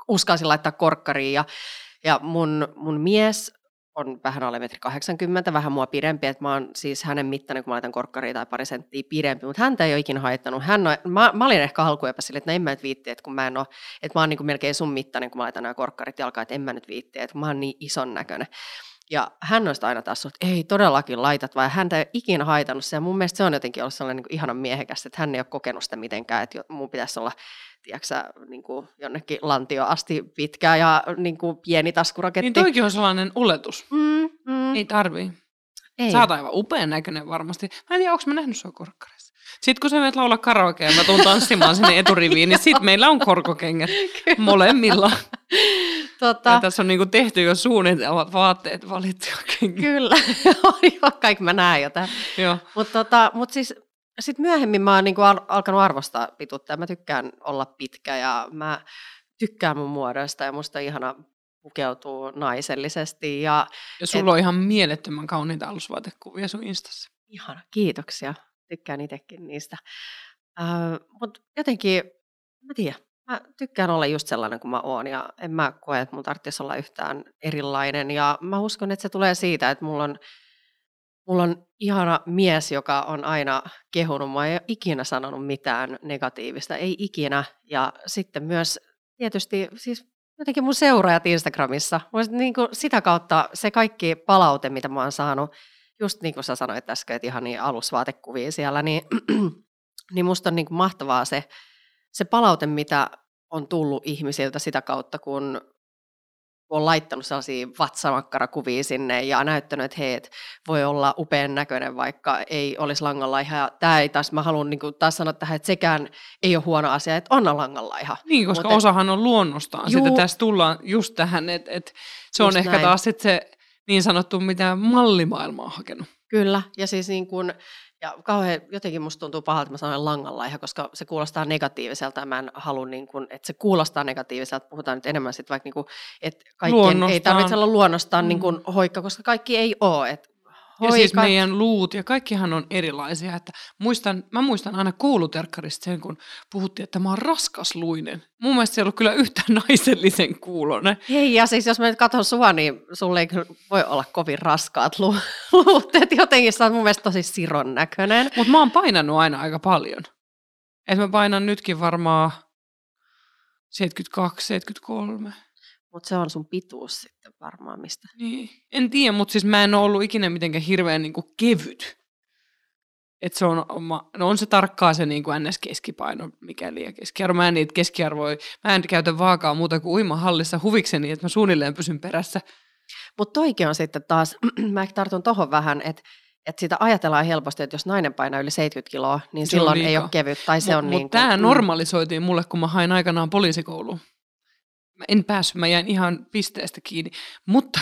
uskalsin laittaa korkkariin, ja, ja mun, mun mies on vähän alle metri 80, vähän mua pidempi, että mä oon siis hänen mittainen, kun mä laitan korkkaria tai pari senttiä pidempi, mutta häntä ei ole ikinä haittanut. Hän on, mä, mä, olin ehkä alkuepä sille, että no en mä nyt viitti, että kun mä en ole, että mä oon niin melkein sun mittainen, kun mä laitan nämä korkkarit jalkaan, että en mä nyt viitti, että mä oon niin ison näköinen. Ja hän olisi aina taas että ei todellakin laitat, vai häntä ei ole ikinä haitannut se. Ja mun mielestä se on jotenkin ollut sellainen niin ihanan miehekäs, että hän ei ole kokenut sitä mitenkään, että mun pitäisi olla tiedätkö, niin kuin jonnekin lantio asti pitkä ja niin kuin pieni taskuraketti. Niin toikin on sellainen oletus. Mm, mm. Ei tarvii. Ei. Sä oot aivan upean näköinen varmasti. Mä en tiedä, onko mä nähnyt sua korkkareissa. Sitten kun sä menet laulaa karaokea ja mä tuun tanssimaan sinne eturiviin, niin sitten meillä on korkokengät molemmilla. Tota... Ja tässä on niinku tehty jo suunnitelmat vaatteet valittu. Kyllä, joo, kaikki mä näen jo tämän. Mutta tota, mut siis sitten myöhemmin mä oon niinku al- alkanut arvostaa pituutta ja mä tykkään olla pitkä ja mä tykkään mun muodosta ja musta on ihana pukeutuu naisellisesti. Ja, ja sulla et... on ihan mielettömän kauniita alusvaatekuvia sun instassa. Ihana, kiitoksia. Tykkään itsekin niistä. Äh, Mutta jotenkin, mä tiedän, mä tykkään olla just sellainen kuin mä oon ja en mä koe, että mun tarvitsisi olla yhtään erilainen. Ja mä uskon, että se tulee siitä, että mulla on, mulla on ihana mies, joka on aina kehunut. Mä ei ole ikinä sanonut mitään negatiivista, ei ikinä. Ja sitten myös tietysti siis jotenkin mun seuraajat Instagramissa. Niin kuin sitä kautta se kaikki palaute, mitä mä oon saanut, just niin kuin sä sanoit äsken, että ihan niin alusvaatekuvia siellä, niin, niin musta on niin kuin mahtavaa se, se palaute, mitä on tullut ihmisiltä sitä kautta, kun on laittanut sellaisia vatsamakkarakuvia sinne ja näyttänyt, että hei, et voi olla upean näköinen, vaikka ei olisi langanlaiha. Ja tämä ei taas, mä haluan niin taas sanoa tähän, että sekään ei ole huono asia, että on langanlaiha. Niin, koska Mutta, osahan on luonnostaan. Juu, Sitten tässä tullaan just tähän, että, että se on ehkä näin. taas sit se niin sanottu, mitä mallimaailma on hakenut. Kyllä, ja siis niin kuin, ja kauhean, jotenkin musta tuntuu pahalta, että mä sanoin langanlaiha, koska se kuulostaa negatiiviselta ja mä en halua, niin kuin, että se kuulostaa negatiiviselta. Puhutaan nyt enemmän sitten vaikka, niin kuin, että kaikkien ei tarvitse olla luonnostaan mm. niin kuin, hoikka, koska kaikki ei ole. Että Hoikat. Ja siis meidän luut ja kaikkihan on erilaisia. Että muistan, mä muistan aina kouluterkkarista sen, kun puhuttiin, että mä oon raskasluinen. Mun mielestä se ei ollut kyllä yhtään naisellisen kuulonen. Hei, ja siis jos mä nyt katson sua, niin sulle ei voi olla kovin raskaat lu- luut. Että jotenkin sä oot mun mielestä tosi siron näköinen. Mutta mä oon painanut aina aika paljon. Että mä painan nytkin varmaan 72, 73. Mutta se on sun pituus sitten varmaan mistä. Niin. En tiedä, mutta siis mä en ole ollut ikinä mitenkään hirveän niin kevyt. Et se on, no on se tarkkaa se niin kuin NS-keskipaino, mikäli ja keskiarvo. Mä en niitä keskiarvoja, mä en käytä vaakaa muuta kuin uimahallissa huvikseni, että mä suunnilleen pysyn perässä. Mutta toikin on sitten taas, mä tartun tohon vähän, että että sitä ajatellaan helposti, että jos nainen painaa yli 70 kiloa, niin se silloin ei ole kevyt. Tai se mut, on mut niin kuin, tämä mm. normalisoitiin mulle, kun mä hain aikanaan poliisikouluun mä en päässyt, mä jäin ihan pisteestä kiinni. Mutta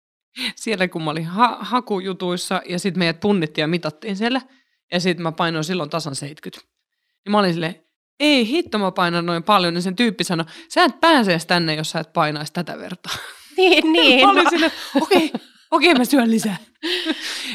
siellä kun mä olin ha- hakujutuissa ja sitten meidät punnittiin ja mitattiin siellä, ja sitten mä painoin silloin tasan 70. Niin mä olin silleen, ei hitto mä painan noin paljon, niin sen tyyppi sanoi, sä et pääse tänne, jos sä et painaisi tätä vertaa. Niin, niin. mä olin silleen, okei, okay, okei okay, mä syön lisää.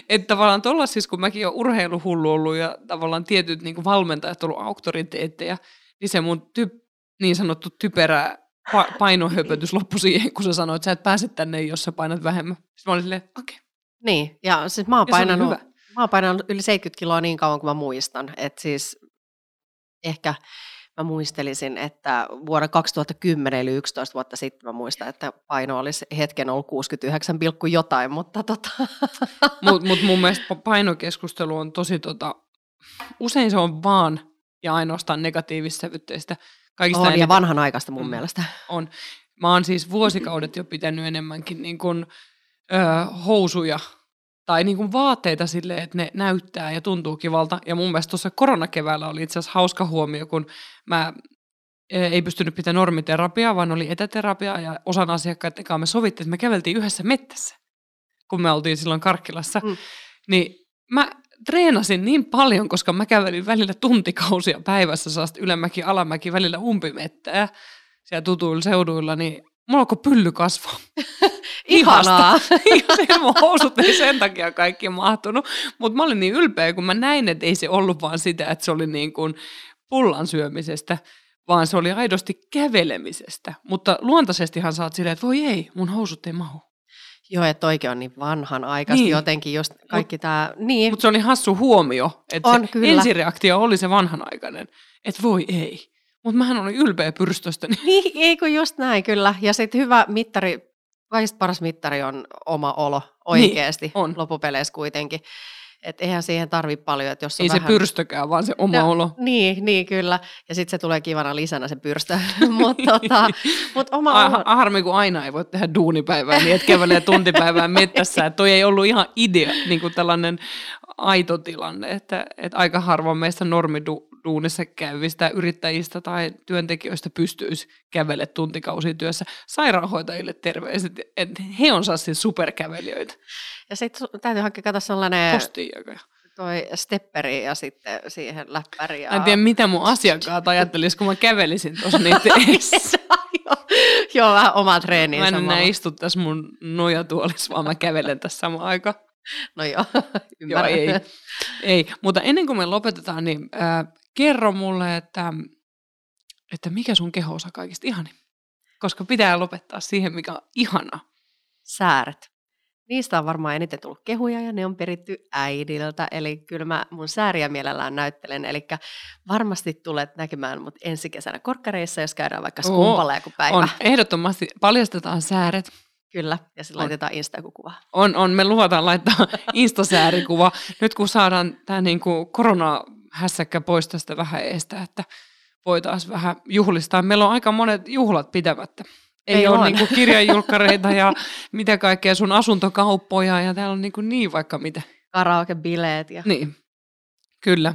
että tavallaan tuolla siis, kun mäkin olen urheiluhullu ollut ja tavallaan tietyt niin valmentajat ollut auktoriteetteja, niin se mun ty- niin sanottu typerä pa- painohöpötys loppui siihen, kun sä sanoit, että sä et pääse tänne, jos sä painat vähemmän. Sitten mä olin silleen, okei. Okay. Niin, ja siis mä oon, painanut, mä oon painanut yli 70 kiloa niin kauan kuin mä muistan. Että siis ehkä mä muistelisin, että vuonna 2010 eli 11 vuotta sitten mä muistan, että paino olisi hetken ollut 69, jotain, mutta tota. Mutta mut mun mielestä painokeskustelu on tosi tota, usein se on vaan ja ainoastaan negatiivissävytteistä. Kaikista on, eniten. ja vanhanaikaista mun mm, mielestä. On. Mä oon siis vuosikaudet jo pitänyt enemmänkin niin kuin, ö, housuja tai niin kuin vaatteita silleen, että ne näyttää ja tuntuu kivalta. Ja mun mielestä tuossa koronakeväällä oli itse asiassa hauska huomio, kun mä ei pystynyt pitämään normiterapiaa, vaan oli etäterapia ja osan asiakkaiden kanssa me sovittiin, että me käveltiin yhdessä mettässä, kun me oltiin silloin Karkkilassa. Mm. Niin mä treenasin niin paljon, koska mä kävelin välillä tuntikausia päivässä saasta ylämäki, alamäki, välillä umpimettää siellä tutuilla seuduilla, niin mulla alkoi pylly kasvaa. Ihanaa. Ihan mun housut ei sen takia kaikki mahtunut. Mutta mä olin niin ylpeä, kun mä näin, että ei se ollut vaan sitä, että se oli niin kuin pullan syömisestä, vaan se oli aidosti kävelemisestä. Mutta luontaisestihan sä oot silleen, että voi ei, mun housut ei mahu. Joo, että oikein on niin vanhan aikaisesti niin. jotenkin just kaikki tämä. Niin. Mutta se oli hassu huomio, että on, se kyllä. ensireaktio oli se vanhanaikainen, että voi ei. Mutta mähän olin ylpeä pyrstöstä. Niin, ei kun just näin kyllä. Ja sitten hyvä mittari, kaikista paras mittari on oma olo oikeasti niin, on. loppupeleissä kuitenkin. Et eihän siihen tarvi paljon, että jos Ei vähän... se pyrstökään, vaan se oma No, olo. Niin, niin kyllä. Ja sitten se tulee kivana lisänä se pyrstö. Mutta tota, mut oma Ah, olo... harmi, kun aina ei voi tehdä duunipäivää niin, että kävelee tuntipäivää mettässä. Että toi ei ollut ihan idea, niin kuin tällainen aito tilanne, että, että aika harvoin meistä normiduunissa käyvistä yrittäjistä tai työntekijöistä pystyisi kävelle tuntikausityössä. Sairaanhoitajille terveiset, että he on siis superkävelijöitä. Ja sitten täytyy hankkia katsoa sellainen Postijakaja. toi stepperi ja sitten siihen läppäri. Ja... En tiedä, mitä mun asiakkaat ajattelisi, kun mä kävelisin tuossa edessä. joo, joo, vähän oma treeni. Mä en enää istu tässä mun nojatuolissa, vaan mä kävelen tässä samaan aikaan. No joo, Joo, ymmärrän. ei, ei. Mutta ennen kuin me lopetetaan, niin äh, kerro mulle, että, että mikä sun keho on kaikista ihani. Koska pitää lopettaa siihen, mikä on ihana. Sääret. Niistä on varmaan eniten tullut kehuja ja ne on peritty äidiltä, eli kyllä mä mun sääriä mielellään näyttelen, eli varmasti tulet näkemään mut ensi kesänä korkkareissa, jos käydään vaikka skumpalla joku päivä. On ehdottomasti, paljastetaan sääret. Kyllä, ja sitten laitetaan Insta-kuva. On, on, me luvataan laittaa instasäärikuva. Nyt kun saadaan tämä niinku koronahässäkkä pois tästä vähän eestä, että voitaisiin vähän juhlistaa. Meillä on aika monet juhlat pitämättä. Ei, Ei ole on. niinku kirjajulkkareita ja mitä kaikkea sun asuntokauppoja ja täällä on niinku niin vaikka mitä. Karaoke-bileet ja Niin, kyllä.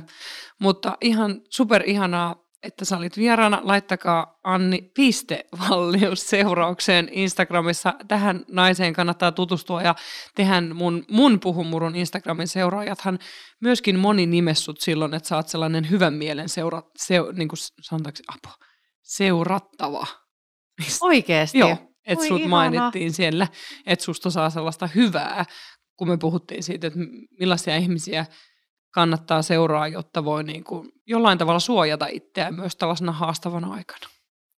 Mutta ihan super ihanaa, että sä olit vieraana. Laittakaa Anni piste valmius seuraukseen Instagramissa. Tähän naiseen kannattaa tutustua ja tehän mun, mun puhumurun Instagramin seuraajathan myöskin moni nimessut silloin, että sä oot sellainen hyvän mielen seura, se, niin kuin sanotaanko apua, seurattava. oikeesti. Joo, että sut ihanaa. mainittiin siellä, että susta saa sellaista hyvää, kun me puhuttiin siitä, että millaisia ihmisiä kannattaa seuraa, jotta voi niin kuin jollain tavalla suojata itseään myös tällaisena haastavana aikana.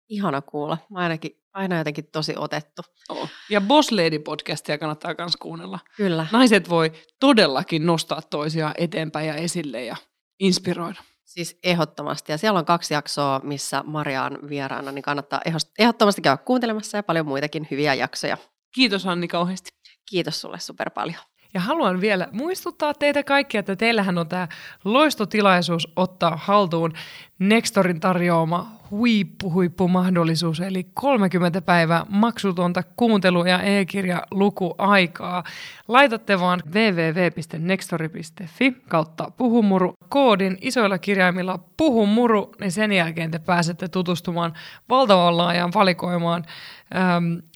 Ihana kuulla. Mä ainakin aina jotenkin tosi otettu. Oo. Ja Boss Lady podcastia kannattaa myös kuunnella. Kyllä. Naiset voi todellakin nostaa toisiaan eteenpäin ja esille ja inspiroida. Siis ehdottomasti. Ja siellä on kaksi jaksoa, missä Maria on vieraana, niin kannattaa ehdottomasti käydä kuuntelemassa ja paljon muitakin hyviä jaksoja. Kiitos Anni kauheasti. Kiitos sulle super paljon. Ja haluan vielä muistuttaa teitä kaikkia, että teillähän on tämä loistotilaisuus ottaa haltuun Nextorin tarjoama huippu-huippumahdollisuus, eli 30 päivää maksutonta kuuntelu- ja e-kirjalukuaikaa. Laitatte vaan www.nextori.fi kautta puhumuru koodin isoilla kirjaimilla puhumuru, niin sen jälkeen te pääsette tutustumaan valtavan laajaan valikoimaan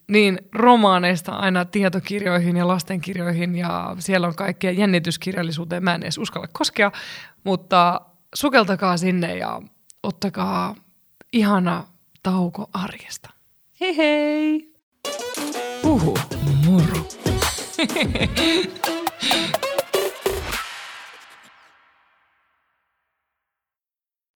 niin romaaneista aina tietokirjoihin ja lastenkirjoihin ja siellä on kaikkea jännityskirjallisuuteen. Mä en edes uskalla koskea, mutta sukeltakaa sinne ja ottakaa ihana tauko arjesta. Hei hei! Puhu muru.